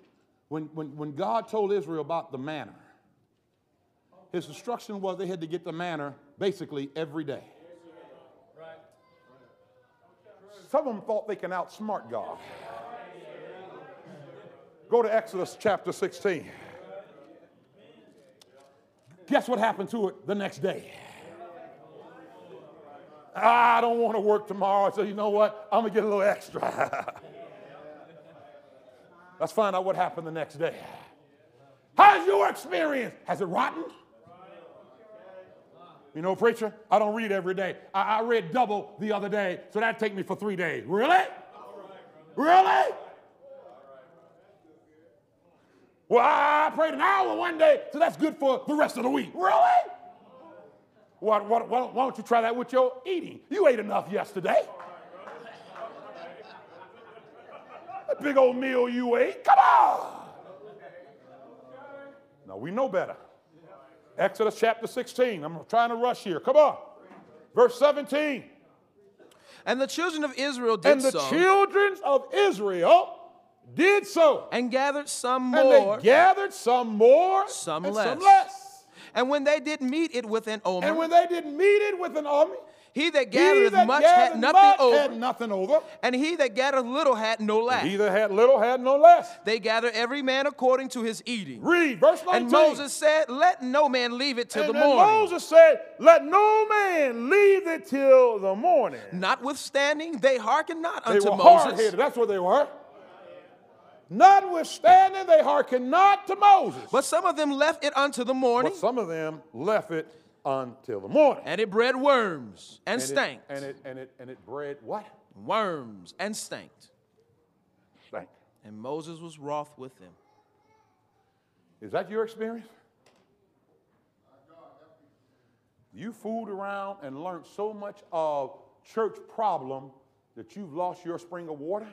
When, when, when God told Israel about the manna, his instruction was they had to get the manna basically every day. Some of them thought they can outsmart God. Go to Exodus chapter 16. Guess what happened to it the next day? I don't want to work tomorrow, so you know what? I'm going to get a little extra. Let's find out what happened the next day. How's your experience? Has it rotten? You know, preacher, I don't read every day. I, I read double the other day, so that take me for three days. Really? Really? Well, I prayed an hour one day, so that's good for the rest of the week. Really? What, what, why, why don't you try that with your eating? You ate enough yesterday. That big old meal you ate. Come on. Now we know better. Exodus chapter 16. I'm trying to rush here. Come on. Verse 17. And the children of Israel did And the so, children of Israel did so. and gathered some And more. they gathered some more, Some and less. some less. and when they did meet it with an omer, And when they didn't meet it with an army, he that he gathered that much gathered had nothing much over, had nothing over. and he that gathered little had no lack. He that had little had no less. They gather every man according to his eating. Read verse 19. And Moses said, Let no man leave it till and, the and morning. Moses said, Let no man leave it till the morning. Notwithstanding, they hearkened not They unto were Moses. hard-headed. That's what they were. Notwithstanding, they hearkened not to Moses. But some of them left it unto the morning, But some of them left it until the morning. and it bred worms and, And stank. and it and it and it bred what? worms and stank. Stank. And Moses was wroth with them. Is that your experience? You fooled around and learned so much of church problem that you've lost your spring of water?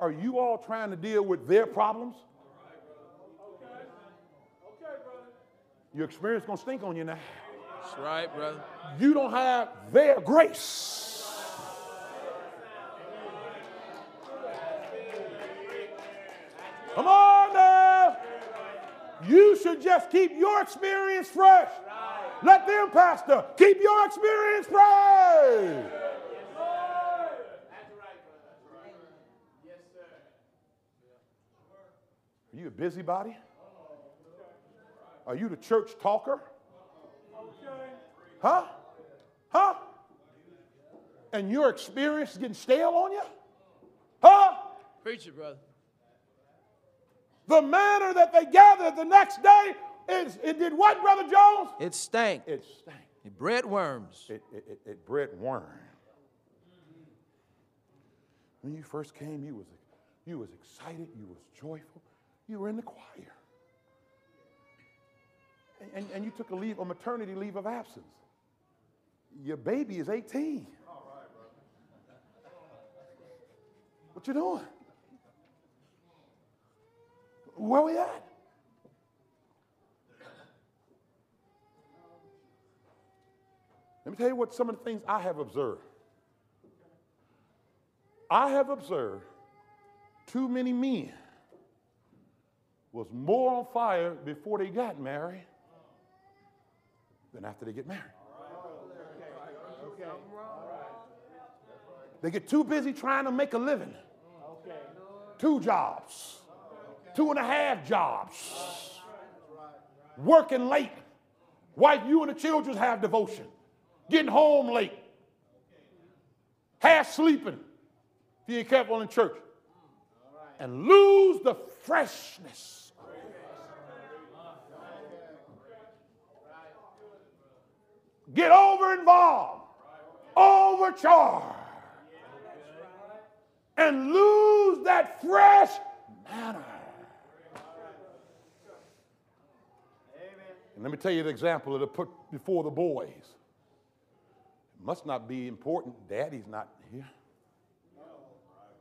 Are you all trying to deal with their problems? Your experience gonna stink on you now. That's right, brother. You don't have their grace. Come on now. You should just keep your experience fresh. Let them, Pastor, keep your experience fresh. Are you a busybody? Are you the church talker? Huh? Huh? And your experience is getting stale on you? Huh? Preach it, brother. The manna that they gathered the next day is it did what, Brother Jones? It stank. It stank. It bred worms. It, it, it, it bred worms. When you first came, you was you was excited, you was joyful, you were in the choir. And, and, you took a leave, a maternity leave of absence. Your baby is 18. What you doing? Where we at? Let me tell you what some of the things I have observed. I have observed too many men was more on fire before they got married than after they get married. They get too busy trying to make a living. Two jobs, two and a half jobs, working late. Wife, you and the children have devotion, getting home late, half sleeping if you ain't careful in church, and lose the freshness. of it. Get over involved, overcharged, and lose that fresh manna. And let me tell you the example that I put before the boys. It must not be important. Daddy's not here.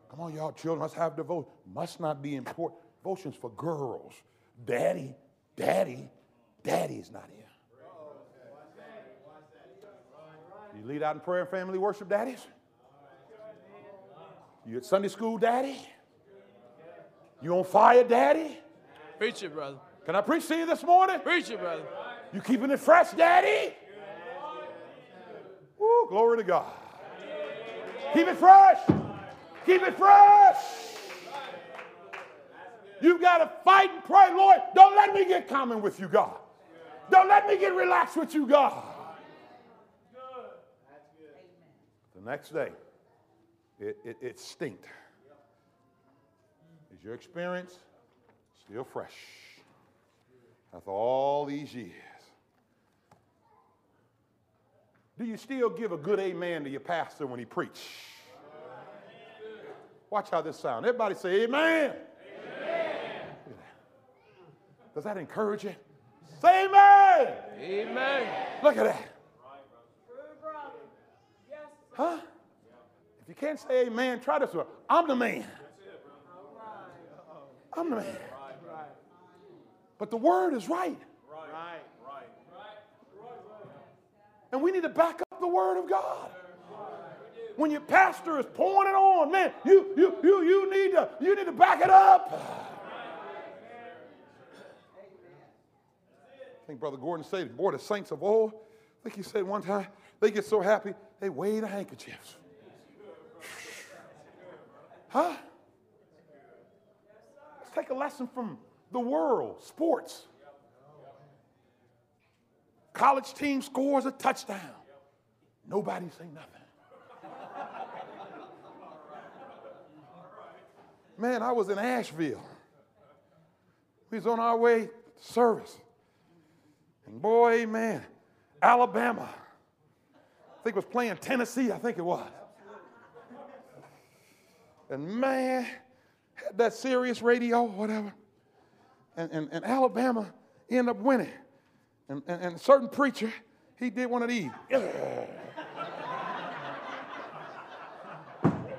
Come on, y'all, children, let's have devotion. Must not be important. Devotion's for girls. Daddy, daddy, daddy's not here. You lead out in prayer and family worship, daddies? You at Sunday school, daddy? You on fire, daddy? Preach it, brother. Can I preach to you this morning? Preach it, brother. You keeping it fresh, daddy? Woo, glory to God. Keep it fresh. Keep it fresh. You've got to fight and pray, Lord. Don't let me get common with you, God. Don't let me get relaxed with you, God. The next day, it, it, it stinked. Is your experience still fresh after all these years? Do you still give a good amen to your pastor when he preach? Watch how this sounds. Everybody say amen. amen. Does that encourage you? Say amen. Amen. Look at that. Huh? If you can't say amen, try this one. I'm the man. I'm the man. But the word is right. And we need to back up the word of God. When your pastor is pouring it on, man, you you you you need to you need to back it up. I think Brother Gordon said, boy, the saints of old, I think he said one time, they get so happy, they wave the handkerchiefs. Huh? Let's take a lesson from the world, sports. College team scores a touchdown. Nobody say nothing. Man, I was in Asheville. We was on our way to service. And boy, man, Alabama. I think it was playing Tennessee, I think it was. And man, that Sirius radio, whatever. And, and, and Alabama ended up winning. And, and, and a certain preacher, he did one of these.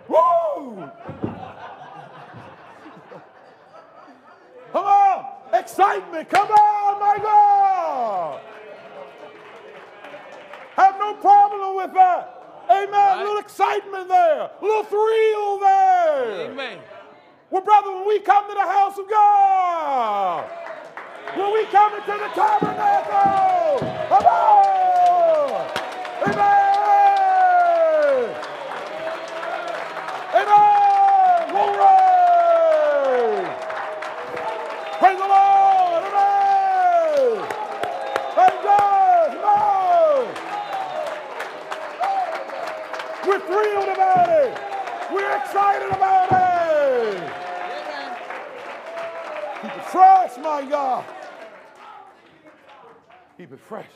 Woo! Come on! Excitement! Come on, my God! Have no problem with that. Amen. A little excitement there, a little thrill there. Amen. Well, brother, when we come to the house of God, when we come into the tabernacle, come on. Amen. Excited about it. Keep it fresh, my God. Keep it fresh.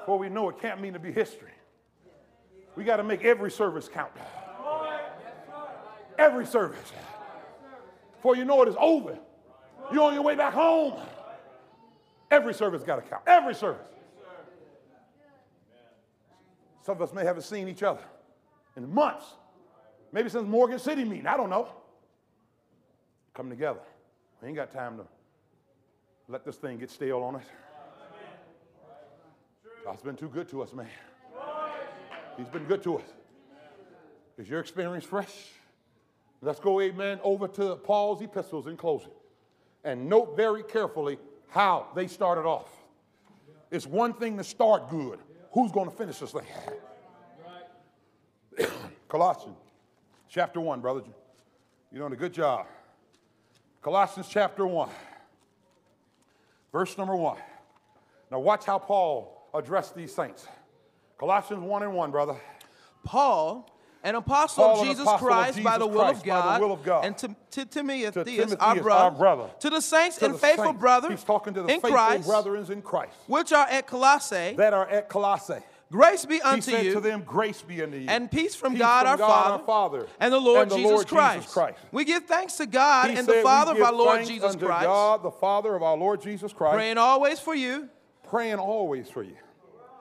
Before we know it, can't mean to be history. We got to make every service count. Every service. Before you know it, it's over. You're on your way back home. Every service got to count. Every service. Some of us may haven't seen each other in months. Maybe since Morgan City meeting. I don't know. Come together. We ain't got time to let this thing get stale on us. God's been too good to us, man. He's been good to us. Is your experience fresh? Let's go, amen, over to Paul's epistles in closing. And note very carefully how they started off. It's one thing to start good. Who's going to finish this thing? Colossians chapter 1, brother. You're doing a good job. Colossians chapter 1, verse number 1. Now, watch how Paul addressed these saints. Colossians 1 and 1, brother. Paul, an apostle Paul, of Jesus apostle of Christ, by, the will Christ, of by the God, will of God. and to, to Timotheus, To our, brother, our brother. to the saints To and the faithful saints. brothers He's talking to the in faithful Christ, brethren in Christ which are at Colossae. that are at Colossae. Grace be unto He said you, to them, Grace be unto you. and peace from Peace God, from our, God Father, our Father, and the Lord, and the Jesus, Lord Christ. Jesus Christ. We give thanks to God He and said, the Father of our Lord Jesus unto Christ, God, the Father of our Lord Jesus Christ, praying always for you, praying always for you.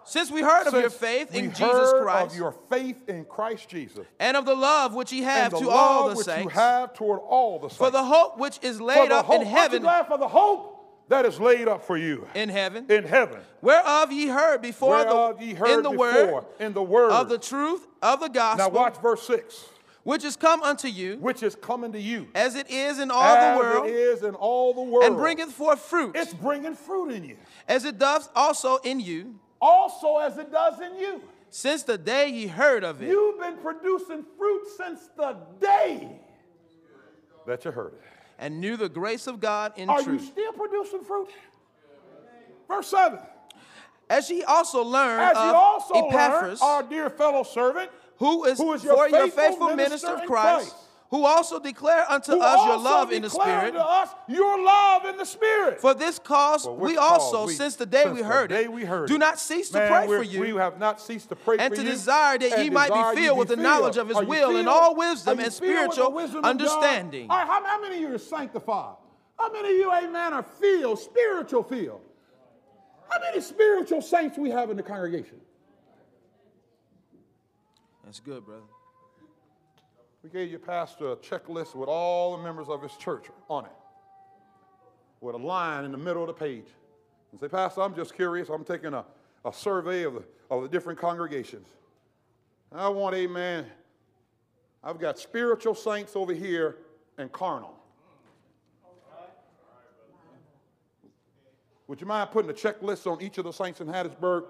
since we heard of your Since faith in Jesus Christ of your faith in Christ Jesus, and of the love which ye have to all the which you have toward all the saints. for the hope which is laid up in heaven, for the hope that is laid up for you in heaven, in heaven, whereof ye heard before whereof the ye heard in the before? word in the word. of the truth of the gospel. Now watch verse six, which is come unto you, which is coming to you. as it is in all as the world, it is in all the world, and bringeth forth fruit, It's bringing fruit in you, as it does also in you, also as it does in you. since the day ye heard of it. You've been producing fruit since the day that you heard it. And knew the grace of God in Are you truth. still producing fruit? Verse 7. As ye also learned As you of also learned, our dear fellow servant, who is, who is your for your faithful faithful minister minister of Christ, Christ, who also declare unto who us your love in the declared Spirit. to us your love in the Spirit. For this cause For which we also, we- since the day since we the heard day it, we heard do not cease to Man, pray for you. We have not ceased to pray and for to you. desire that ye might be filled ye with the be knowledge of his Are will and all wisdom and filled with the spiritual wisdom understanding. All right, how, how many of you are sanctified? How many of you, amen, are filled, spiritual filled? How many spiritual saints we have in the congregation? That's good, brother. We gave your pastor a checklist with all the members of his church on it, with a line in the middle of the page. And say, Pastor, I'm just curious. I'm taking a, a survey of the, of the different congregations. I want, amen. I've got spiritual saints over here and carnal. Would you mind putting a checklist on each of the saints in Hattiesburg?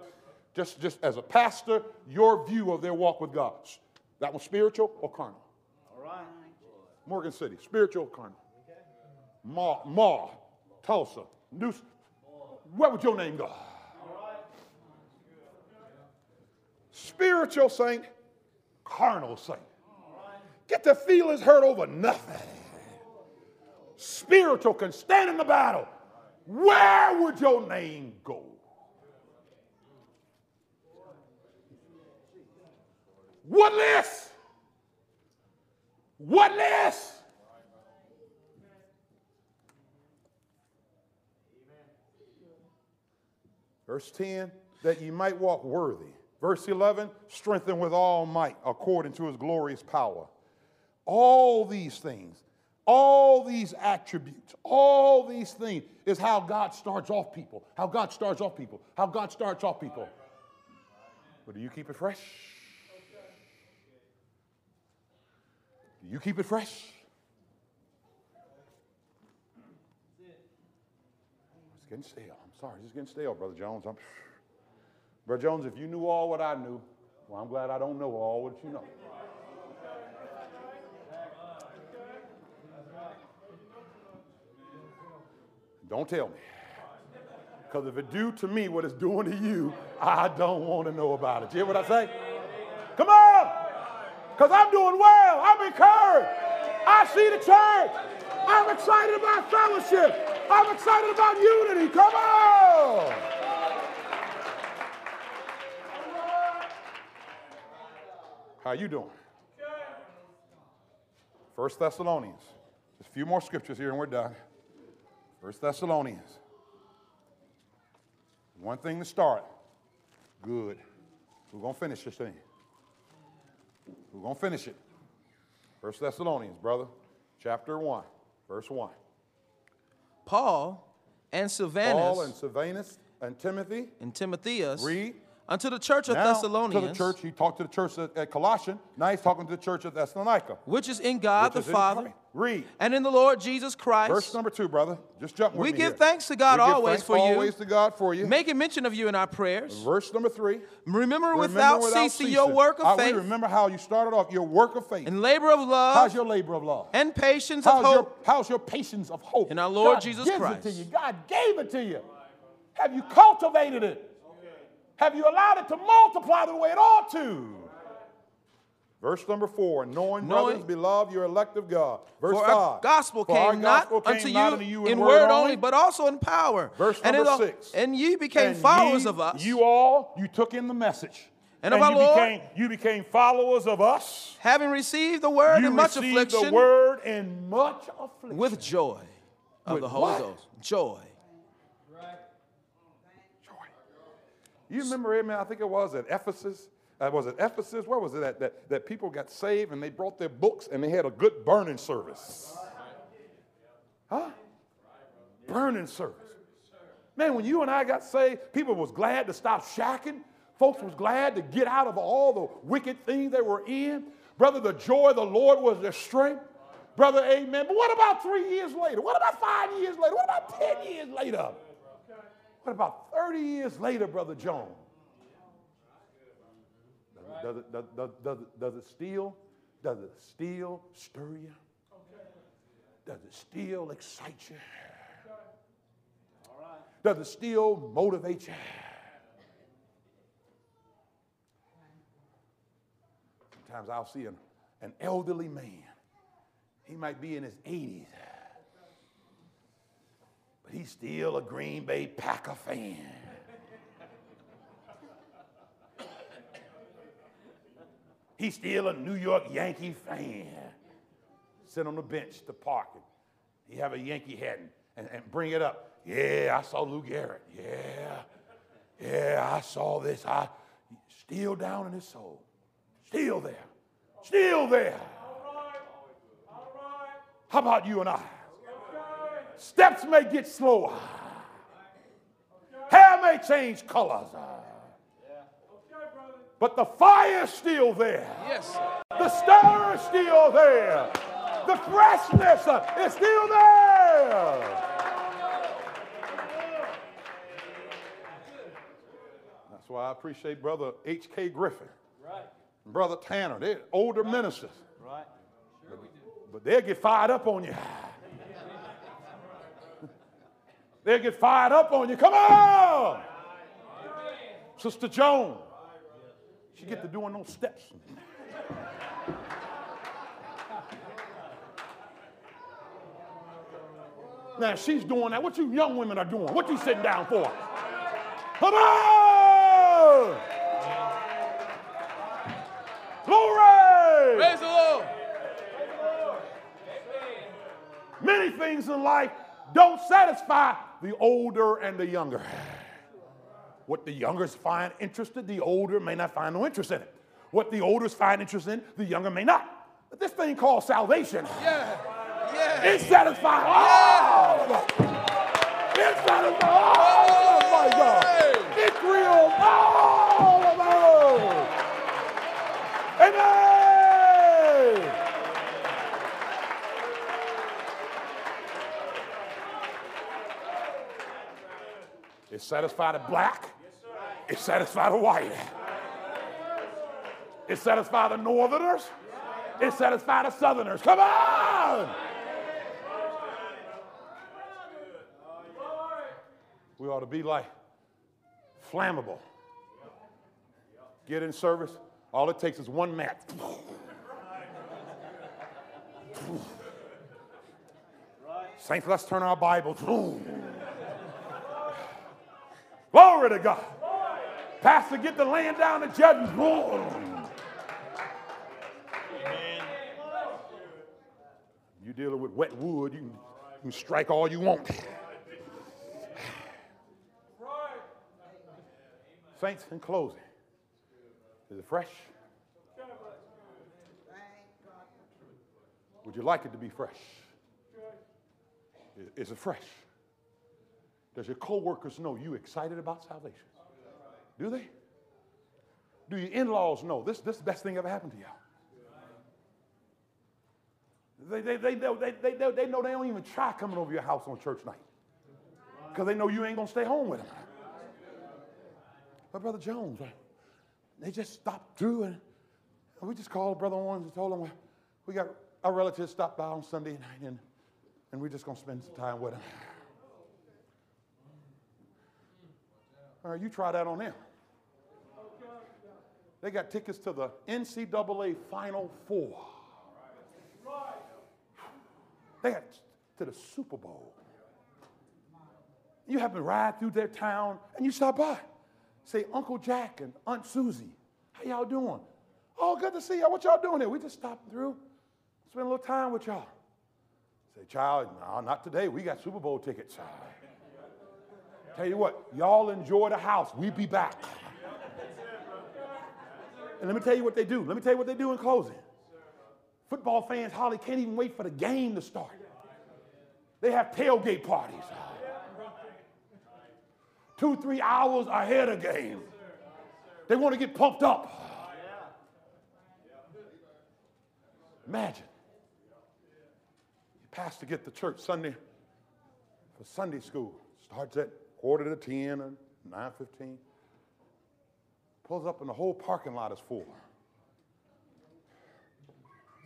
Just, just as a pastor, your view of their walk with God. That was spiritual or carnal? Morgan City, spiritual carnal? Ma, Ma, Tulsa, New. Where would your name go? Spiritual saint, carnal saint. Get the feelings hurt over nothing. Spiritual can stand in the battle. Where would your name go? What list? What list? Verse 10, that ye might walk worthy. Verse 11, strengthen with all might according to his glorious power. All these things, all these attributes, all these things is how God starts off people. How God starts off people. How God starts off people. But do you keep it fresh? You keep it fresh? It's getting stale. I'm sorry, it's getting stale, Brother Jones. I'm, Brother Jones, if you knew all what I knew, well, I'm glad I don't know all what you know. Don't tell me. Because if it do to me what it's doing to you, I don't want to know about it. You hear what I say? Come on! Because I'm doing well. I'm encouraged. I see the church. I'm excited about fellowship. I'm excited about unity. Come on! How you doing? First Thessalonians. Just a few more scriptures here and we're done. First Thessalonians. One thing to start. Good. We're going to finish this thing. We're going to finish it. First Thessalonians, brother, chapter 1, verse 1. Paul and Silvanus Paul and Silvanus and Timothy. and Timotheus Read. unto the church of Now, Thessalonians, To the church, he talked to the church at, at Colossian. Now he's talking to the church at Thessalonica. which is in God which the Father. Read. and in the Lord Jesus Christ, Verse number two, brother. Just jump with me. We me give here. thanks to God We always thanks for you. Always to God for you. making mention of you in our prayers. Verse number three. Remember, Remember without, ceasing your work of I- faith remember how you started off your work of faith. and labor of love How's your labor of love? and patience How's of your, hope how's your patience of hope? in our Lord God Jesus gives Christ. it to you. God gave it to you. Have you cultivated it? Have you allowed it to multiply the way it ought to? Verse number four, knowing, Knowing- brothers, beloved, you're elect of God. Verse For five, gospel for our came not gospel came unto not you, unto you in word only, but also in power. Verse and number six. And ye became And followers ye- of us. You all, you took in the message. And of our you Lord. became, you became followers of us. having received the word in much affliction the word in much affliction. with joy of With the Holy what? Ghost. Joy. Joy. You remember, amen, I think it was at Ephesus. Uh, was it Ephesus? Where was it at? That, that people got saved and they brought their books and they had a good burning service. Huh? Burning service. Man, when you and I got saved, people was glad to stop shacking. Folks was glad to get out of all the wicked things they were in. Brother, the joy of the Lord was their strength. Brother, amen. But what about three years later? What about five years later? What about 10 years later? What about 30 years later, Brother Jones? Does it, does, does, does, does it still, does it still stir you? Does it still excite you? Does it still motivate you? Sometimes I'll see an, an elderly man. He might be in his 80s, but he's still a Green Bay Packer fan. He's still a New York Yankee fan. Sit on the bench, the park, and he have a Yankee hat and, and, and bring it up. Yeah, I saw Lou Gehrig. Yeah, yeah, I saw this. I still down in his soul. Still there. Still there. How about you and I? Steps may get slower. Hair may change colors. But the fire's still there. Yes, sir. The stir is still there. The freshness is still there. That's why I appreciate Brother H.K. Griffin. Right. and Brother Tanner. They're older ministers. Right. But they'll get fired up on you. they'll get fired up on you. Come on! Sister Joan. She get to doing those steps. Now she's doing that. What you young women are doing? What you sitting down for? Come on! Glory! Praise the Lord. Many things in life don't satisfy the older and the younger. What the youngers find interested, the older may not find no interest in it. What the olders find interest in, the younger may not. But this thing called salvation, Yeah. Yeah. it satisfies all of us. It satisfies all of us, my God. It thrills all of us. Amen. It satisfied the black. It satisfied the white. It satisfied the northerners. It satisfied the southerners. Come on! We ought to be like flammable. Get in service. All it takes is one match. Saints, let's turn our Bibles. Glory to God. Pastor, get the land down the judgment. You're dealing with wet wood, you can, you can strike all you want. Saints, in closing, is it fresh? Would you like it to be fresh? Is- Is it fresh? Does your coworkers know you excited about salvation? Do they? Do your in-laws know this, this is the best thing ever happened to y'all? They, they, they, know, they, they, they, they know they don't even try coming over your house on church night because they know you ain't going to stay home with them. But Brother Jones, they just stopped through and and we just called Brother Owens and told him we got our relatives stopped by on Sunday night and, and we're just going to spend some time with them. All right, you try that on them. They got tickets to the NCAA Final Four. They got to the Super Bowl. You happen to ride through their town and you stop by. Say, Uncle Jack and Aunt Susie, how y'all doing? Oh, good to see y'all. What y'all doing here? We just stopped through, spend a little time with y'all. Say, child, no, not today. We got Super Bowl tickets. Tell you what, y'all enjoy the house. We be back. And let me tell you what they do. Let me tell you what they do in closing. Football fans, Holly, can't even wait for the game to start. They have tailgate parties. Two, three hours ahead of game. They want to get pumped up. Imagine. You pass to get to church Sunday for Sunday school. Starts at quarter to 10 or 9.15. Pulls up and the whole parking lot is full.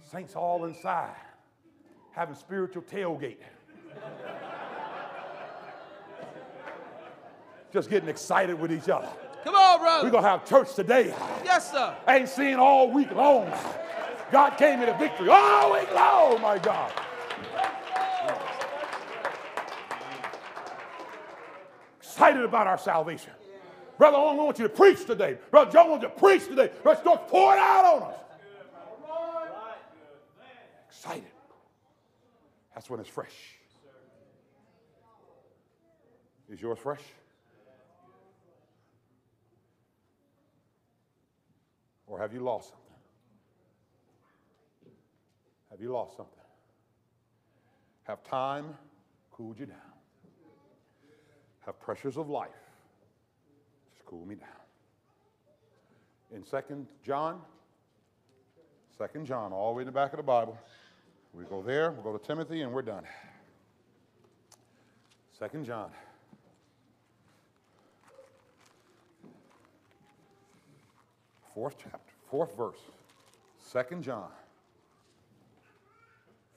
Saints all inside, having spiritual tailgate. Just getting excited with each other. Come on, brother. We're going to have church today. yes, sir. Ain't seen all week long. God gave me the victory all week long, my God. Excited about our salvation. Brother I want you to preach today. Brother Joe wants you to preach today. Let's start pour it out on us. Excited. That's when it's fresh. Is yours fresh? Or have you lost something? Have you lost something? Have time cooled you down? Have pressures of life cool me down? in Second John. Second John, all the way in the back of the Bible. We go there, we'll go to Timothy, and we're done. Second John. Fourth chapter, fourth verse. Second John.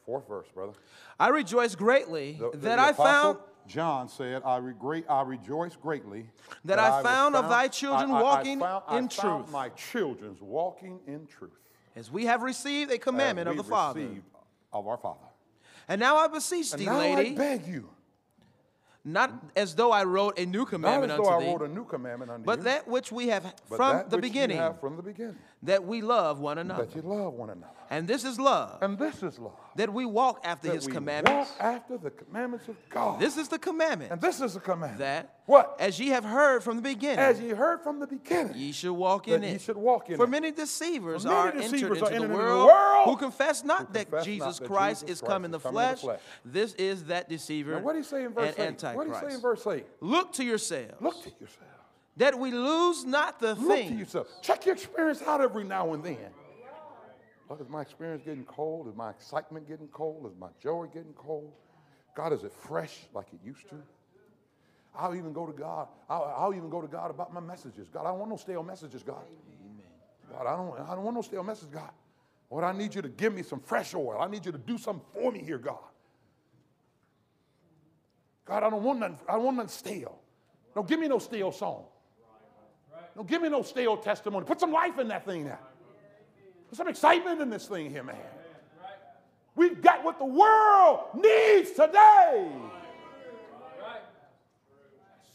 Fourth verse, brother. I rejoice greatly The- the- that the I apostle found John said, I, regret, I rejoice greatly That I was found of thy children I- I- I walking found- I in truth. my children's walking in truth. as we have received a commandment of the Father. Of our Father. And now I beseech And thee, now lady, I beg you, not as though I wrote a new commandment I unto thee, wrote a new commandment unto but you, that which we have from the beginning, have from the beginning, that we love one another. that you love one another. And this is love, And this is love. that we walk after that his we commandments. walk after the commandments of God. This is the commandment, and this is the commandment. that What? as ye have heard from the beginning, As ye heard from the beginning, ye should walk in it. ye should walk in For it. many deceivers For many are entered deceivers into are the entered into the world, world who confess not who that confess not Jesus that Christ Jesus is come in the come in the flesh. This is that deceiver Now, what do he say in verse and 8? What do he say in verse 8? Look to yourselves, Look to yourself. That we lose not the Look to thing. yourself. Check your experience out every now and then. Look, is my experience getting cold? Is my excitement getting cold? Is my joy getting cold? God, is it fresh like it used to? I'll even go to God. I'll, I'll even go to God about my messages. God, I don't want no stale messages, God. God, I don't, I don't want no stale messages, God. Lord, I need you to give me some fresh oil. I need you to do something for me here, God. God, I don't want nothing, I don't want nothing stale. Don't give me no stale song. Don't give me no stale testimony. Put some life in that thing now. Put some excitement in this thing here, man. We've got what the world needs today.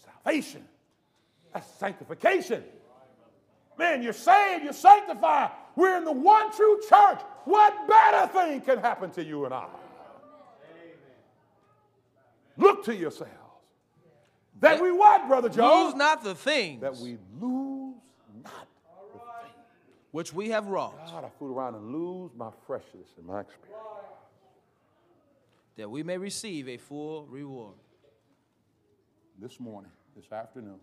Salvation. That's sanctification. Man, you're saved, you're sanctified. We're in the one true church. What better thing can happen to you and I? Look to yourselves. That we what, Brother Joe? Lose not the things that we lose not the thing. Which we have wrought, God, I fool around and lose my freshness and my experience. that we may receive a full reward. This morning, this afternoon,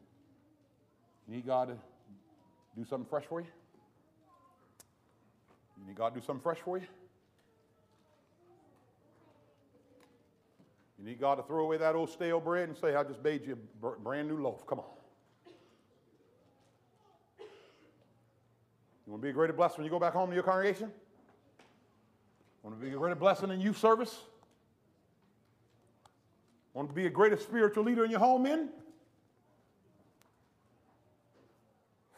you need God to do something fresh for you? You need God to do something fresh for you? You need God to throw away that old stale bread and say, I just made you a brand new loaf. Come on. Want to be a greater blessing when you go back home to your congregation? Want to be a greater blessing in youth service? Want to be a greater spiritual leader in your home, men?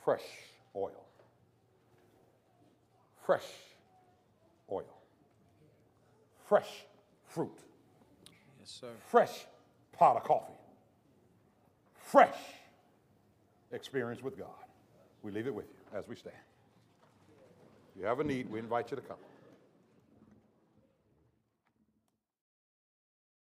Fresh oil. Fresh oil. Fresh fruit. Yes, sir. Fresh pot of coffee. Fresh experience with God. We leave it with you as we stand. You have a need, we invite you to come.